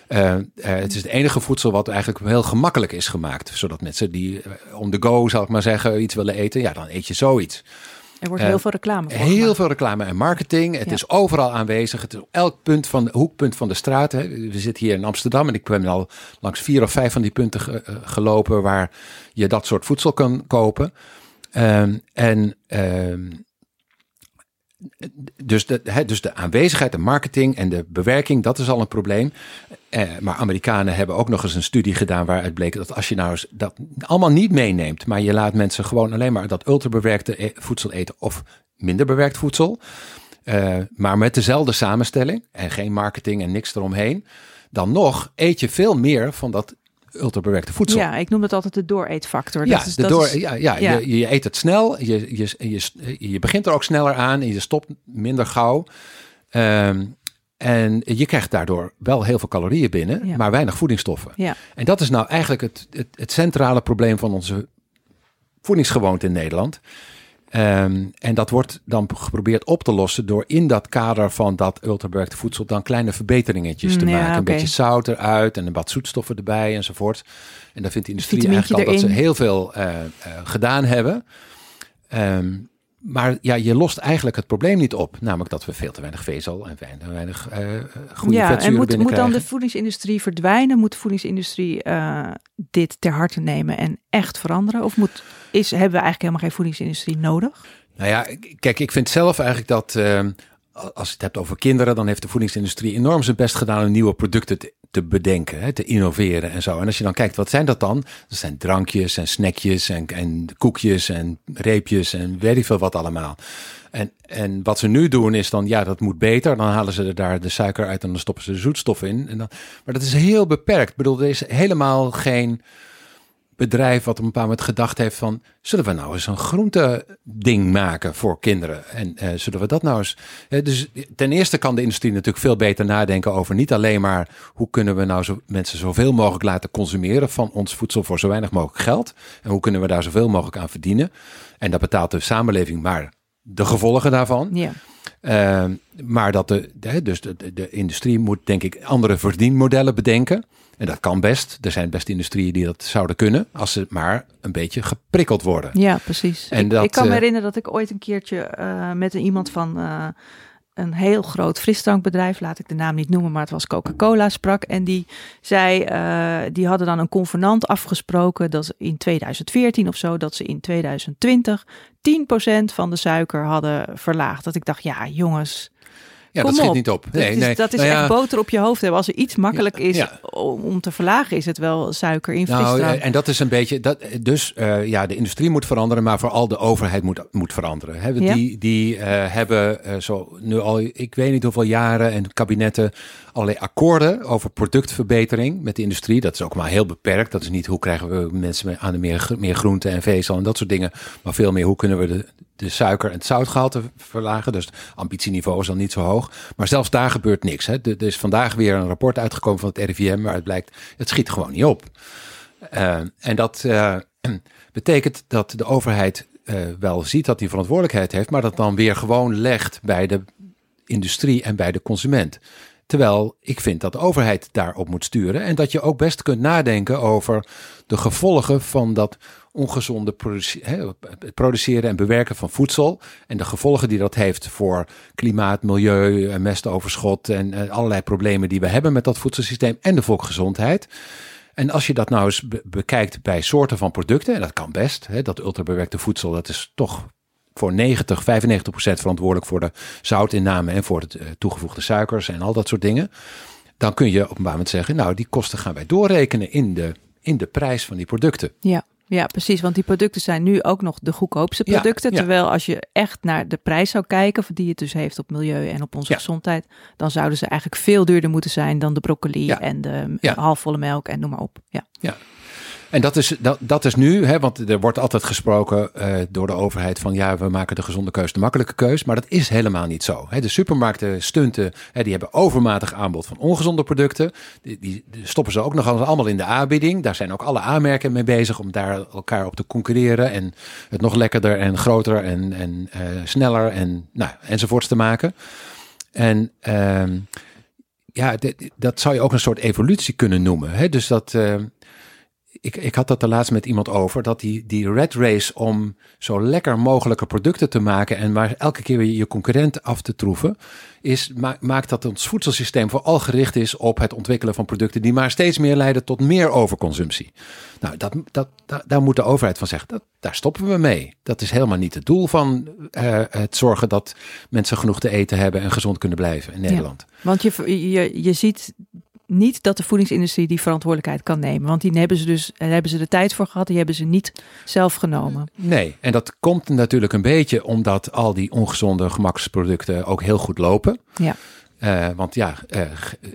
Uh, uh, het is het enige voedsel wat eigenlijk heel gemakkelijk is gemaakt. Zodat mensen die uh, on the go, zal ik maar zeggen, iets willen eten, ja, dan eet je zoiets. Er wordt heel veel reclame voor Heel gemaakt. veel reclame en marketing. Het ja. is overal aanwezig. Het is op elk punt van, hoekpunt van de straat. Hè. We zitten hier in Amsterdam en ik ben al langs vier of vijf van die punten ge, gelopen waar je dat soort voedsel kan kopen. Um, en um, dus, de, dus de aanwezigheid, de marketing en de bewerking, dat is al een probleem. Eh, maar Amerikanen hebben ook nog eens een studie gedaan waaruit bleek dat als je nou dat allemaal niet meeneemt, maar je laat mensen gewoon alleen maar dat ultrabewerkte e voedsel eten of minder bewerkt voedsel, uh, maar met dezelfde samenstelling en geen marketing en niks eromheen, dan nog eet je veel meer van dat ultrabewerkte voedsel. Ja, ik noem het altijd de dooreetfactor. Ja, dat is, de dat door, is, ja, ja, ja. Je, je, eet het snel, je, je, je, je begint er ook sneller aan en je stopt minder gauw. Um, en je krijgt daardoor wel heel veel calorieën binnen, ja. maar weinig voedingsstoffen. Ja. En dat is nou eigenlijk het, het, het centrale probleem van onze voedingsgewoonte in Nederland. Um, en dat wordt dan geprobeerd op te lossen door in dat kader van dat ultrabewerkte voedsel dan kleine verbeteringetjes te ja, maken. Een beetje zout eruit en een wat zoetstoffen erbij enzovoort. En dan vindt de industrie eigenlijk al dat ze heel veel uh, uh, gedaan hebben. Um, maar ja, je lost eigenlijk het probleem niet op. Namelijk dat we veel te weinig vezel en weinig, weinig uh, goede ja, vetzuren en moet, moet dan de voedingsindustrie verdwijnen? Moet de voedingsindustrie dit ter harte nemen en echt veranderen? Of moet, is, hebben we eigenlijk helemaal geen voedingsindustrie nodig? Nou ja, kijk, ik vind zelf eigenlijk dat... Uh, als je het hebt over kinderen, dan heeft de voedingsindustrie enorm zijn best gedaan om nieuwe producten te, te bedenken, hè, te innoveren en zo. En als je dan kijkt, wat zijn dat dan? Dat zijn drankjes en snackjes en, en koekjes en reepjes en weet ik veel wat allemaal. En, en wat ze nu doen is dan, ja, dat moet beter. Dan halen ze er daar de suiker uit en dan stoppen ze de zoetstof in. En dan, maar dat is heel beperkt. Ik bedoel, er is helemaal geen bedrijf wat een bepaald moment gedacht heeft van... zullen we nou eens een groente ding maken voor kinderen? En uh, zullen we dat nou eens... Uh, dus ten eerste kan de industrie natuurlijk veel beter nadenken over niet alleen maar... hoe kunnen we nou zo, mensen zoveel mogelijk laten consumeren van ons voedsel voor zo weinig mogelijk geld? En hoe kunnen we daar zoveel mogelijk aan verdienen? En dat betaalt de samenleving maar de gevolgen daarvan. Ja. Uh, maar dat de, de dus de, de, industrie moet denk ik andere verdienmodellen bedenken. En dat kan best. Er zijn best industrieën die dat zouden kunnen, als ze maar een beetje geprikkeld worden. Ja, precies. En ik, dat, ik kan me uh, herinneren dat ik ooit een keertje uh, met een, iemand van uh, een heel groot frisdrankbedrijf, laat ik de naam niet noemen, maar het was Coca-Cola, sprak. En die zei, die hadden dan een convenant afgesproken dat in 2014 of zo, dat ze in 2020 10% van de suiker hadden verlaagd. Dat ik dacht, ja jongens, ja, Kom dat schiet op. niet op. Nee, dat is, nee. Dat is nou echt ja, boter op je hoofd hebben. Als er iets makkelijk is ja. om, om te verlagen, is het wel suiker in Nou, eh, en dat is een beetje, dat, dus eh, ja, de industrie moet veranderen, maar vooral de overheid moet, moet veranderen. Ja. Die, die eh, hebben eh, zo nu al, ik weet niet hoeveel jaren en kabinetten allerlei akkoorden over productverbetering met de industrie. Dat is ook maar heel beperkt. Dat is niet hoe krijgen we mensen aan de meer, meer groente en vezel en dat soort dingen, maar veel meer hoe kunnen we de, de suiker en het zoutgehalte verlagen. Dus het ambitieniveau is dan niet zo hoog. Maar zelfs daar gebeurt niks. Hè. Er is vandaag weer een rapport uitgekomen van het RIVM, maar het blijkt, het schiet gewoon niet op. Uh, en dat uh, betekent dat de overheid uh, wel ziet dat die verantwoordelijkheid heeft, maar dat dan weer gewoon legt bij de industrie en bij de consument. Terwijl ik vind dat de overheid daarop moet sturen en dat je ook best kunt nadenken over de gevolgen van dat ongezonde produceren en bewerken van voedsel en de gevolgen die dat heeft voor klimaat, milieu, mestoverschot en uh, allerlei problemen die we hebben met dat voedselsysteem en de volksgezondheid. En als je dat nou eens be bekijkt bij soorten van producten, en dat kan best, hè, dat ultrabewerkte voedsel, dat is toch voor 90, 95 procent verantwoordelijk voor de zoutinname en voor de uh, toegevoegde suikers en al dat soort dingen. Dan kun je op een bepaald moment zeggen, nou die kosten gaan wij doorrekenen in de, in de prijs van die producten. Ja. Ja, precies. Want die producten zijn nu ook nog de goedkoopste producten. Ja, ja. Terwijl als je echt naar de prijs zou kijken, die het dus heeft op milieu en op onze Ja. gezondheid, dan zouden ze eigenlijk veel duurder moeten zijn dan de broccoli en de Ja. halfvolle melk en noem maar op. Ja. Ja. En dat is, dat, dat is nu, hè, want er wordt altijd gesproken uh, door de overheid van ja, we maken de gezonde keus de makkelijke keus. Maar dat is helemaal niet zo. Hè. De supermarkten stunten, hè, die hebben overmatig aanbod van ongezonde producten. Die, die, stoppen ze ook nog allemaal in de aanbieding. Daar zijn ook alle aanmerken mee bezig om daar elkaar op te concurreren. En het nog lekkerder en groter en, en uh, sneller en nou, enzovoorts te maken. En uh, ja, dat zou je ook een soort evolutie kunnen noemen. Hè. Dus dat... Uh, ik, ik had dat de laatst met iemand over, dat die, die red race om zo lekker mogelijke producten te maken en maar elke keer weer je concurrent af te troeven, is, ma maakt dat ons voedselsysteem vooral gericht is op het ontwikkelen van producten die maar steeds meer leiden tot meer overconsumptie. Nou, dat, dat, daar moet de overheid van zeggen, dat, daar stoppen we mee. Dat is helemaal niet het doel van uh, het zorgen dat mensen genoeg te eten hebben en gezond kunnen blijven in Nederland. Ja, want je, je, je ziet niet dat de voedingsindustrie die verantwoordelijkheid kan nemen. Want die hebben ze dus daar hebben ze de tijd voor gehad, die hebben ze niet zelf genomen. Nee, en dat komt natuurlijk een beetje omdat al die ongezonde gemaksproducten ook heel goed lopen. Ja. Uh, want ja, uh,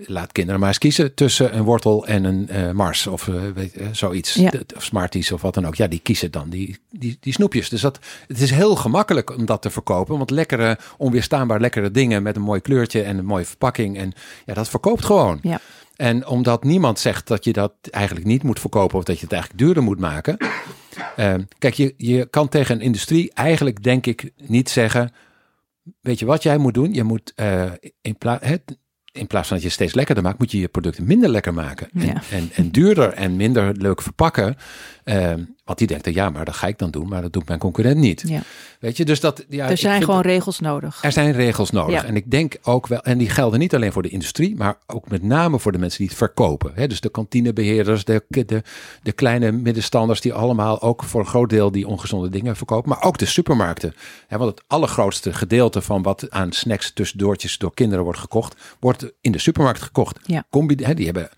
laat kinderen maar eens kiezen tussen een wortel en een uh, Mars of weet, zoiets. Ja. Of Smarties of wat dan ook. Ja, die kiezen dan die, die, die snoepjes. Dus dat, het is heel gemakkelijk om dat te verkopen. Want lekkere, onweerstaanbaar lekkere dingen met een mooi kleurtje en een mooie verpakking. En ja, dat verkoopt gewoon. Ja. En omdat niemand zegt dat je dat eigenlijk niet moet verkopen of dat je het eigenlijk duurder moet maken. Uh, kijk, je, je kan tegen een industrie eigenlijk denk ik niet zeggen. Weet je wat jij moet doen? Je moet uh, in, pla in plaats van dat je steeds lekkerder maakt, moet je je producten minder lekker maken. En, en duurder en minder leuk verpakken. Uh, want die denkt, ja, maar dat ga ik dan doen, maar dat doet mijn concurrent niet. Ja. Weet je, dus dat. Ja, er zijn gewoon dat- regels nodig. er zijn regels nodig. Ja. En ik denk ook wel, en die gelden niet alleen voor de industrie, maar ook met name voor de mensen die het verkopen. Hè? Dus de kantinebeheerders, de, de, de kleine middenstanders, die allemaal ook voor een groot deel die ongezonde dingen verkopen. Maar ook de supermarkten. Hè? Want het allergrootste gedeelte van wat aan snacks tussendoortjes door kinderen wordt gekocht, wordt in de supermarkt gekocht. Ja. Combi, die hebben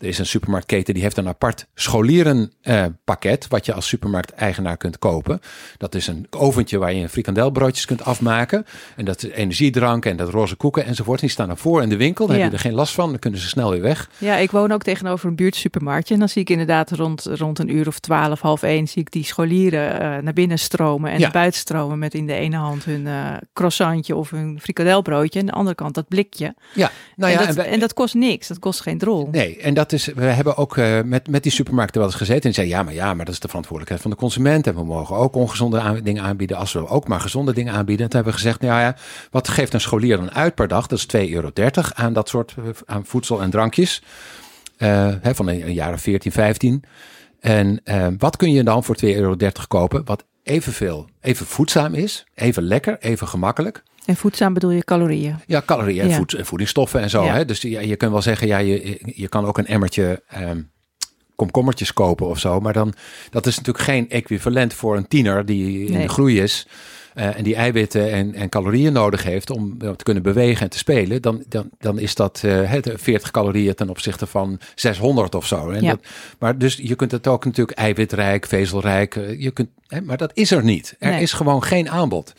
Er is een supermarktketen die heeft een apart scholierenpakket, wat je als supermarkteigenaar kunt kopen. Dat is een oventje waar je frikandelbroodjes kunt afmaken. En dat is energiedrank en dat roze koeken enzovoort. Die staan ervoor in de winkel. Dan Ja. heb je er geen last van. Dan kunnen ze snel weer weg. Ja, ik woon ook tegenover een buurtsupermarktje. En dan zie ik inderdaad rond, rond een uur of twaalf, half één, zie ik die scholieren eh, naar binnen stromen en Ja. naar buiten stromen met in de ene hand hun eh croissantje of hun frikandelbroodje. En de andere kant dat blikje. Ja, nou en, ja, dat, wij- en dat kost niks, dat kost geen drol. Nee, en dat we hebben ook eh, met, met die supermarkten wel eens gezeten en zeiden, ja, maar ja, maar dat is de verantwoordelijkheid van de consument en we mogen ook ongezonde dingen aanbieden als we ook maar gezonde dingen aanbieden. En toen hebben we gezegd, nou ja, wat geeft een scholier dan uit per dag? Dat is 2,30 euro aan dat soort eh, aan voedsel en drankjes Eh, hè, van een, een jaar of 14, 15. En wat kun je dan voor 2,30 euro kopen wat evenveel, even voedzaam is, even lekker, even gemakkelijk? En voedzaam bedoel je calorieën. Ja, calorieën en Ja. voed- en voedingsstoffen en zo. Ja. Hè? Dus ja, je kunt wel zeggen, ja, je, je kan ook een emmertje ehm, komkommertjes kopen of zo. Maar dan, dat is natuurlijk geen equivalent voor een tiener die in de groei is. Eh, en die eiwitten en, en calorieën nodig heeft om eh, te kunnen bewegen en te spelen. Dan, dan, dan is dat eh, het 40 calorieën ten opzichte van 600 of zo. En Ja. dat, maar dus je kunt het ook natuurlijk eiwitrijk, vezelrijk. eh, je kunt, hè, maar dat is er niet. Er Nee. is gewoon geen aanbod.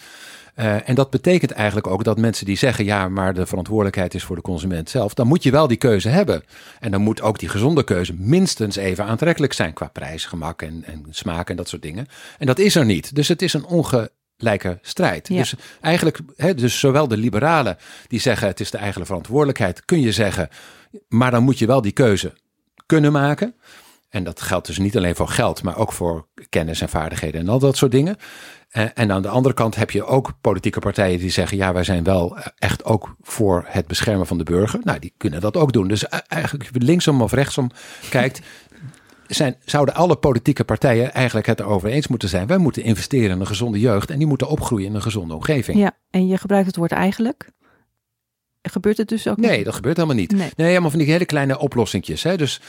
Eh, en dat betekent eigenlijk ook dat mensen die zeggen: ja, maar de verantwoordelijkheid is voor de consument zelf, dan moet je wel die keuze hebben. En dan moet ook die gezonde keuze minstens even aantrekkelijk zijn qua prijs, gemak en, en smaak en dat soort dingen. En dat is er niet. Dus het is een ongelijke strijd. Ja. Dus eigenlijk, hè, dus zowel de liberalen die zeggen: het is de eigen verantwoordelijkheid, kun je zeggen, maar dan moet je wel die keuze kunnen maken. En dat geldt dus niet alleen voor geld, maar ook voor kennis en vaardigheden en al dat soort dingen. Eh, En aan de andere kant heb je ook politieke partijen die zeggen: ja, wij zijn wel echt ook voor het beschermen van de burger. Nou, die kunnen dat ook doen. Dus e- eigenlijk, linksom of rechtsom kijkt, zijn, zouden alle politieke partijen eigenlijk het erover eens moeten zijn. Wij moeten investeren in een gezonde jeugd en die moeten opgroeien in een gezonde omgeving. Ja, en je gebruikt het woord eigenlijk. Gebeurt het dus ook Nee, niet? dat gebeurt helemaal niet. Nee. Nee, helemaal van die hele kleine oplossingjes. Hè? Dus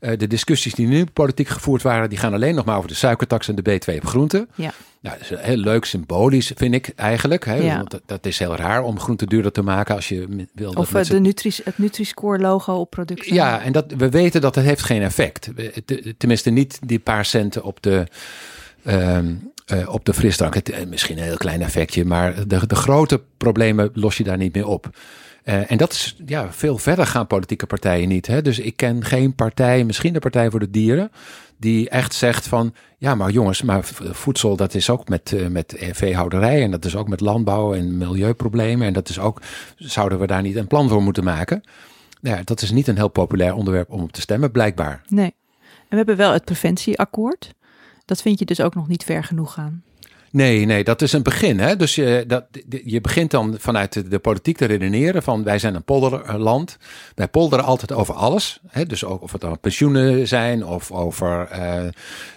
eh, de discussies die nu politiek gevoerd waren, die gaan alleen nog maar over de suikertax en de B2 op groenten. Ja. Nou, dat is heel leuk symbolisch, vind ik eigenlijk. Hè? Ja. Want dat, dat is heel raar om groenten duurder te maken als je wil. Of eh, de Nutri het Nutri-Score logo op producten. ja, en dat, we weten dat het heeft geen effect. Te- Tenminste, niet die paar centen op de, ehm, eh, op de frisdrank. Het, eh, misschien een heel klein effectje, maar de, de grote problemen los je daar niet meer op. Eh, en dat is, ja, veel verder gaan politieke partijen niet. Hè? Dus ik ken geen partij, misschien de Partij voor de Dieren, die echt zegt van, ja, maar jongens, maar voedsel, dat is ook met, eh, met eh, veehouderij en dat is ook met landbouw en milieuproblemen. En dat is ook, zouden we daar niet een plan voor moeten maken? Nou ja, dat is niet een heel populair onderwerp om op te stemmen, blijkbaar. Nee. En we hebben wel het preventieakkoord. Dat vind je dus ook nog niet ver genoeg gaan. Nee, nee, dat is een begin. Hè? Dus je, dat, je begint dan vanuit de, politiek te redeneren van wij zijn een polderland. Wij polderen altijd over alles. Hè? Dus ook of het dan pensioenen zijn of over eh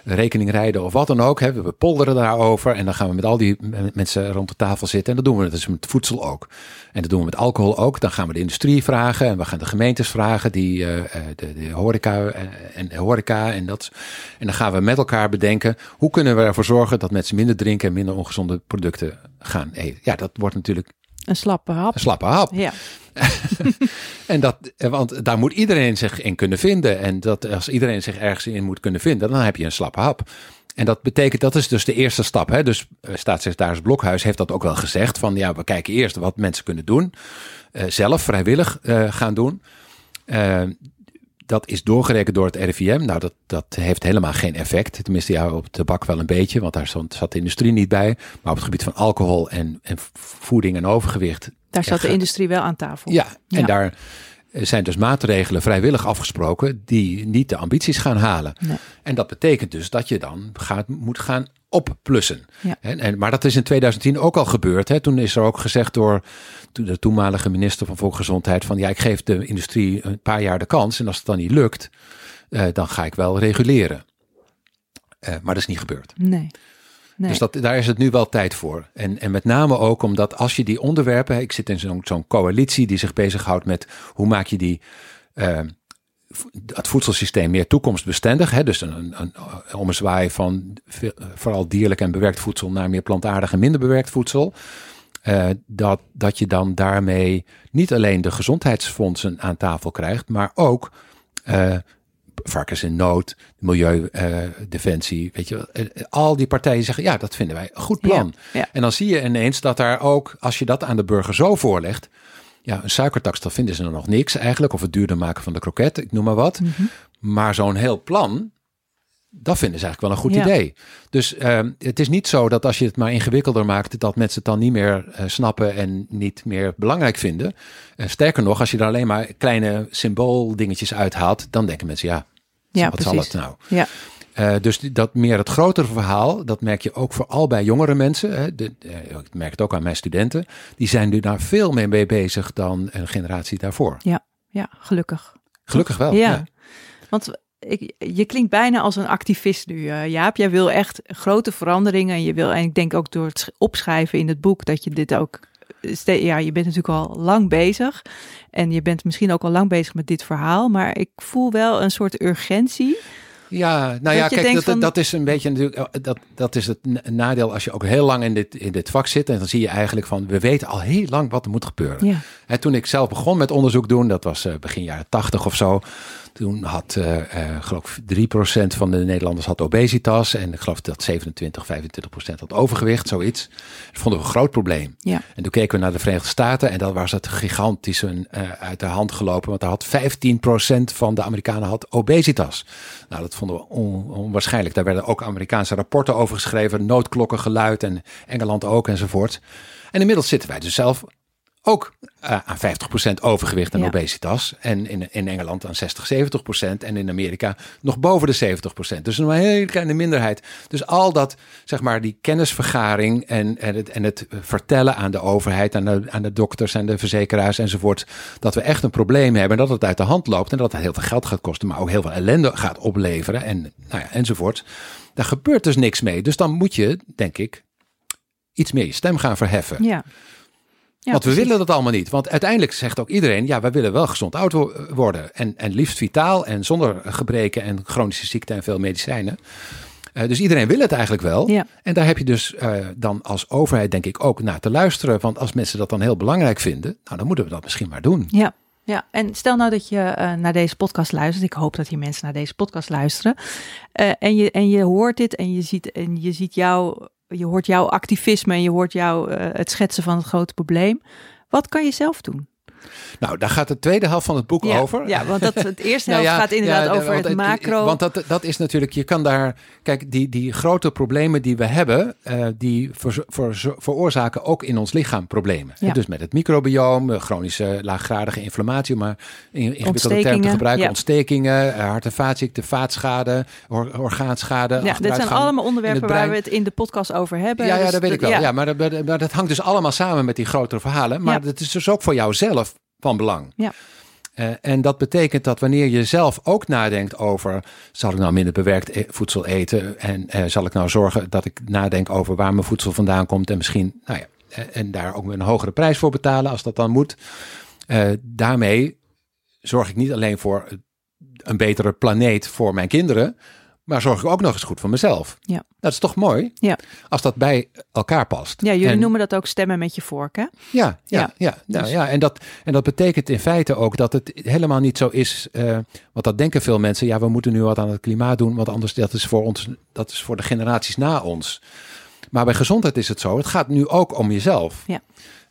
rekeningrijden of wat dan ook. Hè? We polderen daarover en dan gaan we met al die mensen rond de tafel zitten. En dat doen we dus met voedsel ook. En dat doen we met alcohol ook. Dan gaan we de industrie vragen en we gaan de gemeentes vragen, die, eh, eh, de, de horeca eh, en horeca en dat. En dan gaan we met elkaar bedenken hoe kunnen we ervoor zorgen dat mensen minder drinken en minder ongezonde producten gaan eten. Ja, dat wordt natuurlijk Een slappe hap. een slappe hap. Ja, En dat, eh, want daar moet iedereen zich in kunnen vinden. En dat als iedereen zich ergens in moet kunnen vinden, dan heb je een slappe hap. En dat betekent, dat is dus de eerste stap. Hè? Dus eh, staatssecretaris Blokhuis heeft dat ook wel gezegd. Van ja, we kijken eerst wat mensen kunnen doen. eh, zelf vrijwillig gaan doen. Dat is doorgerekend door het RIVM. Nou, dat, dat heeft helemaal geen effect. Tenminste, ja, op tabak wel een beetje, want daar zat, zat de industrie niet bij. Maar op het gebied van alcohol en, en voeding en overgewicht daar zat de industrie wel aan tafel. ja, en daar zijn dus maatregelen vrijwillig afgesproken die niet de ambities gaan halen. Nee. En dat betekent dus dat je dan gaat, moet gaan opplussen. Ja. En, en, maar dat is in 2010 ook al gebeurd. Hè. Toen is er ook gezegd door de toenmalige minister van Volksgezondheid van ja, ik geef de industrie een paar jaar de kans en als het dan niet lukt, eh, dan ga ik wel reguleren. Eh, maar dat is niet gebeurd. Nee. nee. Dus dat, daar is het nu wel tijd voor. En, en met name ook omdat als je die onderwerpen, ik zit in zo'n zo'n coalitie die zich bezighoudt met hoe maak je die, eh, het voedselsysteem meer toekomstbestendig. Hè? Dus een, een, een ommezwaai van veel- vooral dierlijk en bewerkt voedsel naar meer plantaardig en minder bewerkt voedsel. Eh, dat, dat je dan daarmee niet alleen de gezondheidsfondsen aan tafel krijgt, maar ook eh, Varkens in Nood, Milieudefensie, weet je. Eh, Al die partijen zeggen, ja, dat vinden wij een goed plan. Ja, ja. En dan zie je ineens dat daar ook, als je dat aan de burger zo voorlegt, ja, een suikertax, dat vinden ze er nog niks eigenlijk. Of het duurder maken van de kroket, ik noem maar wat. Mhm. Maar zo'n heel plan, dat vinden ze eigenlijk wel een goed Ja. idee. Dus ehm, het is niet zo dat als je het maar ingewikkelder maakt, dat mensen het dan niet meer eh, snappen en niet meer belangrijk vinden. Eh, sterker nog, als je er alleen maar kleine symbooldingetjes uithaalt, dan denken mensen, ja, Ja, wat zal het nou? Ja, Eh, dus dat meer het grotere verhaal, dat merk je ook vooral bij jongere mensen. Hè. De, ik merk het ook aan mijn studenten. Die zijn nu daar veel meer mee bezig dan een generatie daarvoor. ja, gelukkig. Gelukkig wel. Ja. ja. Want je klinkt bijna als een activist nu, eh, Jaap. Jij wil echt grote veranderingen. En je wil, en ik denk ook door het sch- opschrijven in het boek dat je dit ook. eh, Ja, je bent natuurlijk al lang bezig. En je bent misschien ook al lang bezig met dit verhaal. Maar ik voel wel een soort urgentie. Ja, nou ja, kijk, dat, van- dat is een beetje natuurlijk, eh, dat, dat is het na- nadeel als je ook heel lang in dit, in dit vak zit. En dan zie je eigenlijk van, we weten al heel lang wat er moet gebeuren. Ja, Hè, toen ik zelf begon met onderzoek doen, dat was eh, begin jaren 80 of zo. Toen had, eh, geloof ik, 3% van de Nederlanders had obesitas. En ik geloof dat 27, 25% had overgewicht, zoiets. Dat vonden we een groot probleem. ja, En toen keken we naar de Verenigde Staten en dat was het gigantisch een, uit de hand gelopen. Want daar had 15% van de Amerikanen had obesitas. Nou, dat onwaarschijnlijk. Daar werden ook Amerikaanse rapporten over geschreven. Noodklokken geluid en Engeland ook enzovoort. En inmiddels zitten wij dus zelf ook eh, aan 50% overgewicht en Ja. obesitas. En in, in Engeland aan 60, 70%. En in Amerika nog boven de 70%. Dus een hele kleine minderheid. Dus al dat, zeg maar, die kennisvergaring en, en, het, en het vertellen aan de overheid, aan de, aan de dokters en de verzekeraars enzovoort. Dat we echt een probleem hebben en dat het uit de hand loopt. En dat het heel veel geld gaat kosten, maar ook heel veel ellende gaat opleveren. En, nou ja, enzovoort. Daar gebeurt dus niks mee. Dus dan moet je, denk ik, iets meer je stem gaan verheffen. ja. Ja, Want we precies. willen dat allemaal niet. Want uiteindelijk zegt ook iedereen, ja, wij willen wel gezond oud wo- worden. En, en liefst vitaal en zonder gebreken en chronische ziekte en veel medicijnen. Eh, dus iedereen wil het eigenlijk wel. Ja. En daar heb je dus eh, dan als overheid denk ik ook naar te luisteren. Want als mensen dat dan heel belangrijk vinden, nou dan moeten we dat misschien maar doen. Ja, ja, en stel nou dat je eh, naar deze podcast luistert. Ik hoop dat hier mensen naar deze podcast luisteren. En, je, en je hoort dit en je ziet, en je ziet jou, je hoort jouw activisme en je hoort jou eh, het schetsen van het grote probleem. Wat kan je zelf doen? Nou, daar gaat de tweede helft van het boek ja, over. Ja, want dat, het eerste Nou helft ja, gaat inderdaad ja, over het macro. Want dat, dat is natuurlijk, je kan daar, kijk, die, die grote problemen die we hebben, eh, die ver, ver- veroorzaken ook in ons lichaam problemen. Ja. Dus met het microbioom, eh, chronische laaggradige inflammatie, maar in ingewikkelde termen te gebruiken, ontstekingen, eh, hart- en vaatziekte, vaatschade, or- orgaanschade. ja, dit zijn allemaal onderwerpen waar we het in de podcast over hebben. Ja, ja, Dus dat weet ik wel. Ja. Maar, dat, maar- dat hangt dus allemaal samen met die grotere verhalen. Maar dat is dus ook voor jouzelf van belang. Ja. Eh, en dat betekent dat wanneer je zelf ook nadenkt over... zal ik nou minder bewerkt e- voedsel eten? En eh, zal ik nou zorgen dat ik nadenk over waar mijn voedsel vandaan komt... en misschien, nou ja, eh, en daar ook een hogere prijs voor betalen als dat dan moet. Daarmee zorg ik niet alleen voor een betere planeet voor mijn kinderen... maar zorg ik ook nog eens goed voor mezelf. Ja. Dat is toch mooi? Ja. Als dat bij elkaar past. ja jullie En- noemen dat ook stemmen met je vork, hè? ja, ja, Ja. ja. Nou, Dus- ja. En, dat, en dat betekent in feite ook dat het helemaal niet zo is. eh, want dat denken veel mensen. Ja, we moeten nu wat aan het klimaat doen. Want anders dat is voor ons, dat is voor de generaties na ons. Maar bij gezondheid is het zo. Het gaat nu ook om jezelf. Ja.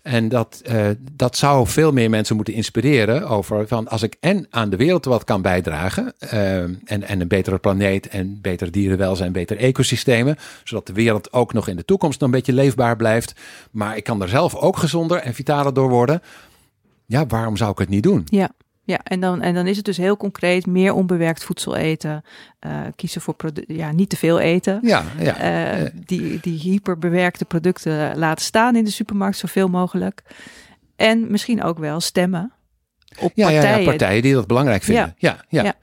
En dat, eh, dat zou veel meer mensen moeten inspireren over van als ik en aan de wereld wat kan bijdragen eh, en, en een betere planeet en beter dierenwelzijn, betere ecosystemen, zodat de wereld ook nog in de toekomst een beetje leefbaar blijft. Maar ik kan er zelf ook gezonder en vitaler door worden. Ja, waarom zou ik het niet doen? Ja, ja en, dan, en dan is het dus heel concreet meer onbewerkt voedsel eten. eh, kiezen voor ja, niet te veel eten. Ja, ja. Eh, die, die hyperbewerkte producten laten staan in de supermarkt zoveel mogelijk. En misschien ook wel stemmen op Ja, ja, partijen. ja, partijen die dat belangrijk vinden. Ja, ja. Ja.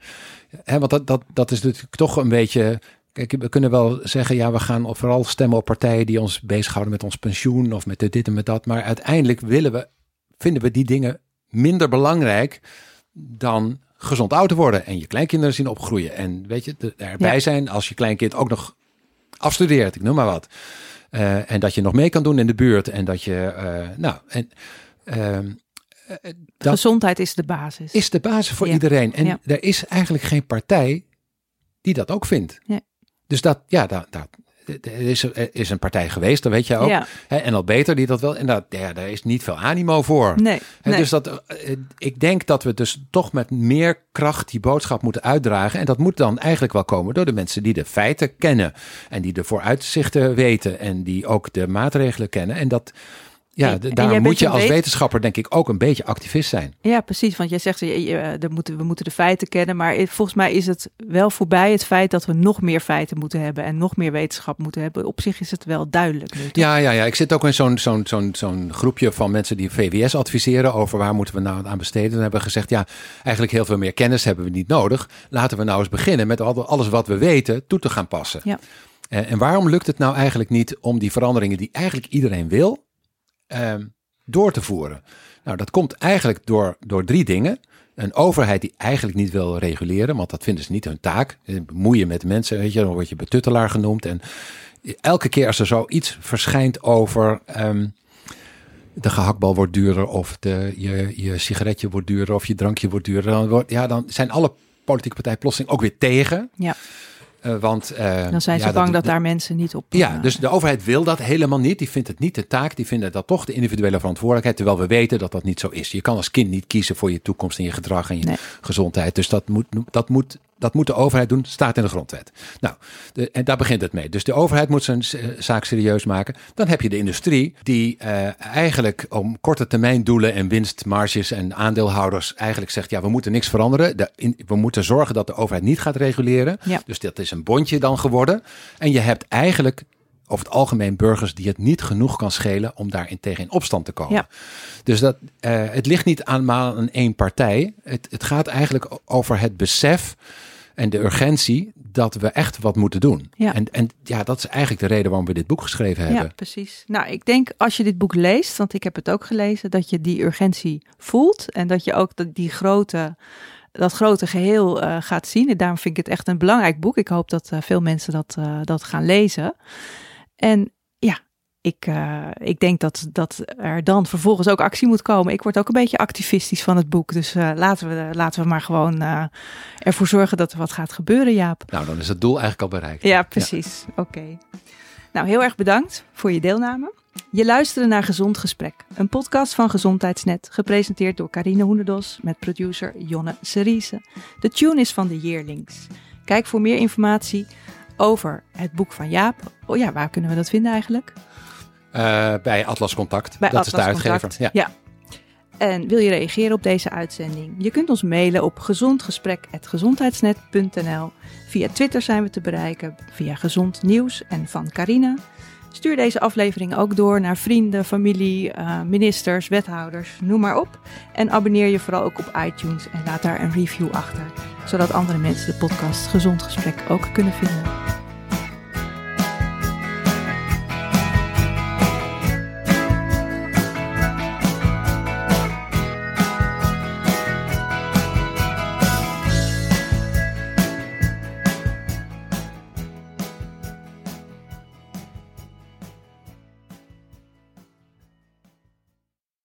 Want dat, dat, dat is natuurlijk toch een beetje. Kijk, we kunnen wel zeggen, ja, we gaan vooral stemmen op partijen die ons bezighouden met ons pensioen of met dit en met dat. Maar uiteindelijk willen we, vinden we die dingen minder belangrijk dan gezond oud te worden en je kleinkinderen zien opgroeien. En weet je, erbij Ja. zijn als je kleinkind ook nog afstudeert, ik noem maar wat. Eh, en dat je nog mee kan doen in de buurt en dat je, eh, nou, en, ehm, dat Gezondheid is de basis. is de basis voor Ja. iedereen. En Ja. er is eigenlijk geen partij die dat ook vindt. Dus dat, ja, dat, dat, er is, er is een partij geweest, dat weet je ook. Ja. Hè, en al beter die dat wel. En dat, ja, daar is niet veel animo voor. Nee. Dus dat, eh, ik denk dat we dus toch met meer kracht die boodschap moeten uitdragen. En dat moet dan eigenlijk wel komen door de mensen die de feiten kennen. En die de vooruitzichten weten. En die ook de maatregelen kennen. En dat, ja, En- en daar moet je als wet- wetenschapper denk ik ook een beetje activist zijn. Ja, precies. Want jij zegt, eh, er moeten, we moeten de feiten kennen. Maar volgens mij is het wel voorbij het feit dat we nog meer feiten moeten hebben. En nog meer wetenschap moeten hebben. Op zich is het wel duidelijk nu. Ja, ja, ja. Ik zit ook in zo'n zo'n zo'n zo'n groepje van mensen die VWS adviseren over waar moeten we nou aan besteden. En hebben gezegd, ja, eigenlijk heel veel meer kennis hebben we niet nodig. Laten we nou eens beginnen met al- alles wat we weten toe te gaan passen. Ja. Eh, en waarom lukt het nou eigenlijk niet om die veranderingen die eigenlijk iedereen wil, door te voeren? Nou, dat komt eigenlijk door, door drie dingen. Een overheid die eigenlijk niet wil reguleren, want dat vinden ze niet hun taak. Eh, Bemoeien met mensen, weet je, dan word je betuttelaar genoemd. En elke keer als er zoiets verschijnt over ehm, de gehaktbal wordt duurder of de, je, je sigaretje wordt duurder of je drankje wordt duurder, dan, wordt, ja, dan zijn alle politieke partijen plotseling ook weer tegen. Ja. Eh, want, eh, Dan zijn ze ja, bang dat, daar mensen niet op... ja, eh, dus de overheid wil dat helemaal niet. Die vindt het niet de taak. Die vinden dat toch de individuele verantwoordelijkheid. Terwijl we weten dat dat niet zo is. Je kan als kind niet kiezen voor je toekomst en je gedrag en je Nee. gezondheid. Dus dat moet, dat, moet, dat moet de overheid doen. Staat in de grondwet. Nou, de, en daar begint het mee. Dus de overheid moet zijn eh, zaak serieus maken. Dan heb je de industrie die eh, eigenlijk om korte termijn doelen en winstmarges en aandeelhouders eigenlijk zegt: ja, we moeten niks veranderen. De, in- we moeten zorgen dat de overheid niet gaat reguleren. Ja. Dus dat is een bondje dan geworden. En je hebt eigenlijk over het algemeen burgers die het niet genoeg kan schelen om daarin tegen in opstand te komen. Ja. Dus dat, eh, het ligt niet allemaal aan één partij. Het, het gaat eigenlijk over het besef en de urgentie dat we echt wat moeten doen. Ja. En, en ja, dat is eigenlijk de reden waarom we dit boek geschreven hebben. Ja, precies. Nou, ik denk als je dit boek leest, want ik heb het ook gelezen, dat je die urgentie voelt en dat je ook dat die grote, dat grote geheel eh, gaat zien. En daarom vind ik het echt een belangrijk boek. Ik hoop dat eh, veel mensen dat, eh, dat gaan lezen. En ik, eh, ik denk dat, dat er dan vervolgens ook actie moet komen. Ik word ook een beetje activistisch van het boek. Dus eh, laten, we, laten we maar gewoon eh, ervoor zorgen dat er wat gaat gebeuren, Jaap. Nou, dan is het doel eigenlijk al bereikt. Ja, precies. Oké. Nou, heel erg bedankt voor je deelname. Je luisterde naar Gezond Gesprek, een podcast van Gezondheidsnet, gepresenteerd door Carine Hoenderdos met producer Jonne Seriese. De tune is van de Yearlings. Kijk voor meer informatie over het boek van Jaap. Oh ja, waar kunnen we dat vinden eigenlijk? Eh, bij Atlas Contact. Bij dat is de uitgever. Contact. Ja. ja. En wil je reageren op deze uitzending? Je kunt ons mailen op gezondgesprek.gezondheidsnet.nl. Via Twitter zijn we te bereiken, via Gezond Nieuws en van Carina. Stuur deze aflevering ook door naar vrienden, familie, eh, ministers, wethouders, noem maar op. En abonneer je vooral ook op iTunes en laat daar een review achter, zodat andere mensen de podcast Gezond Gesprek ook kunnen vinden.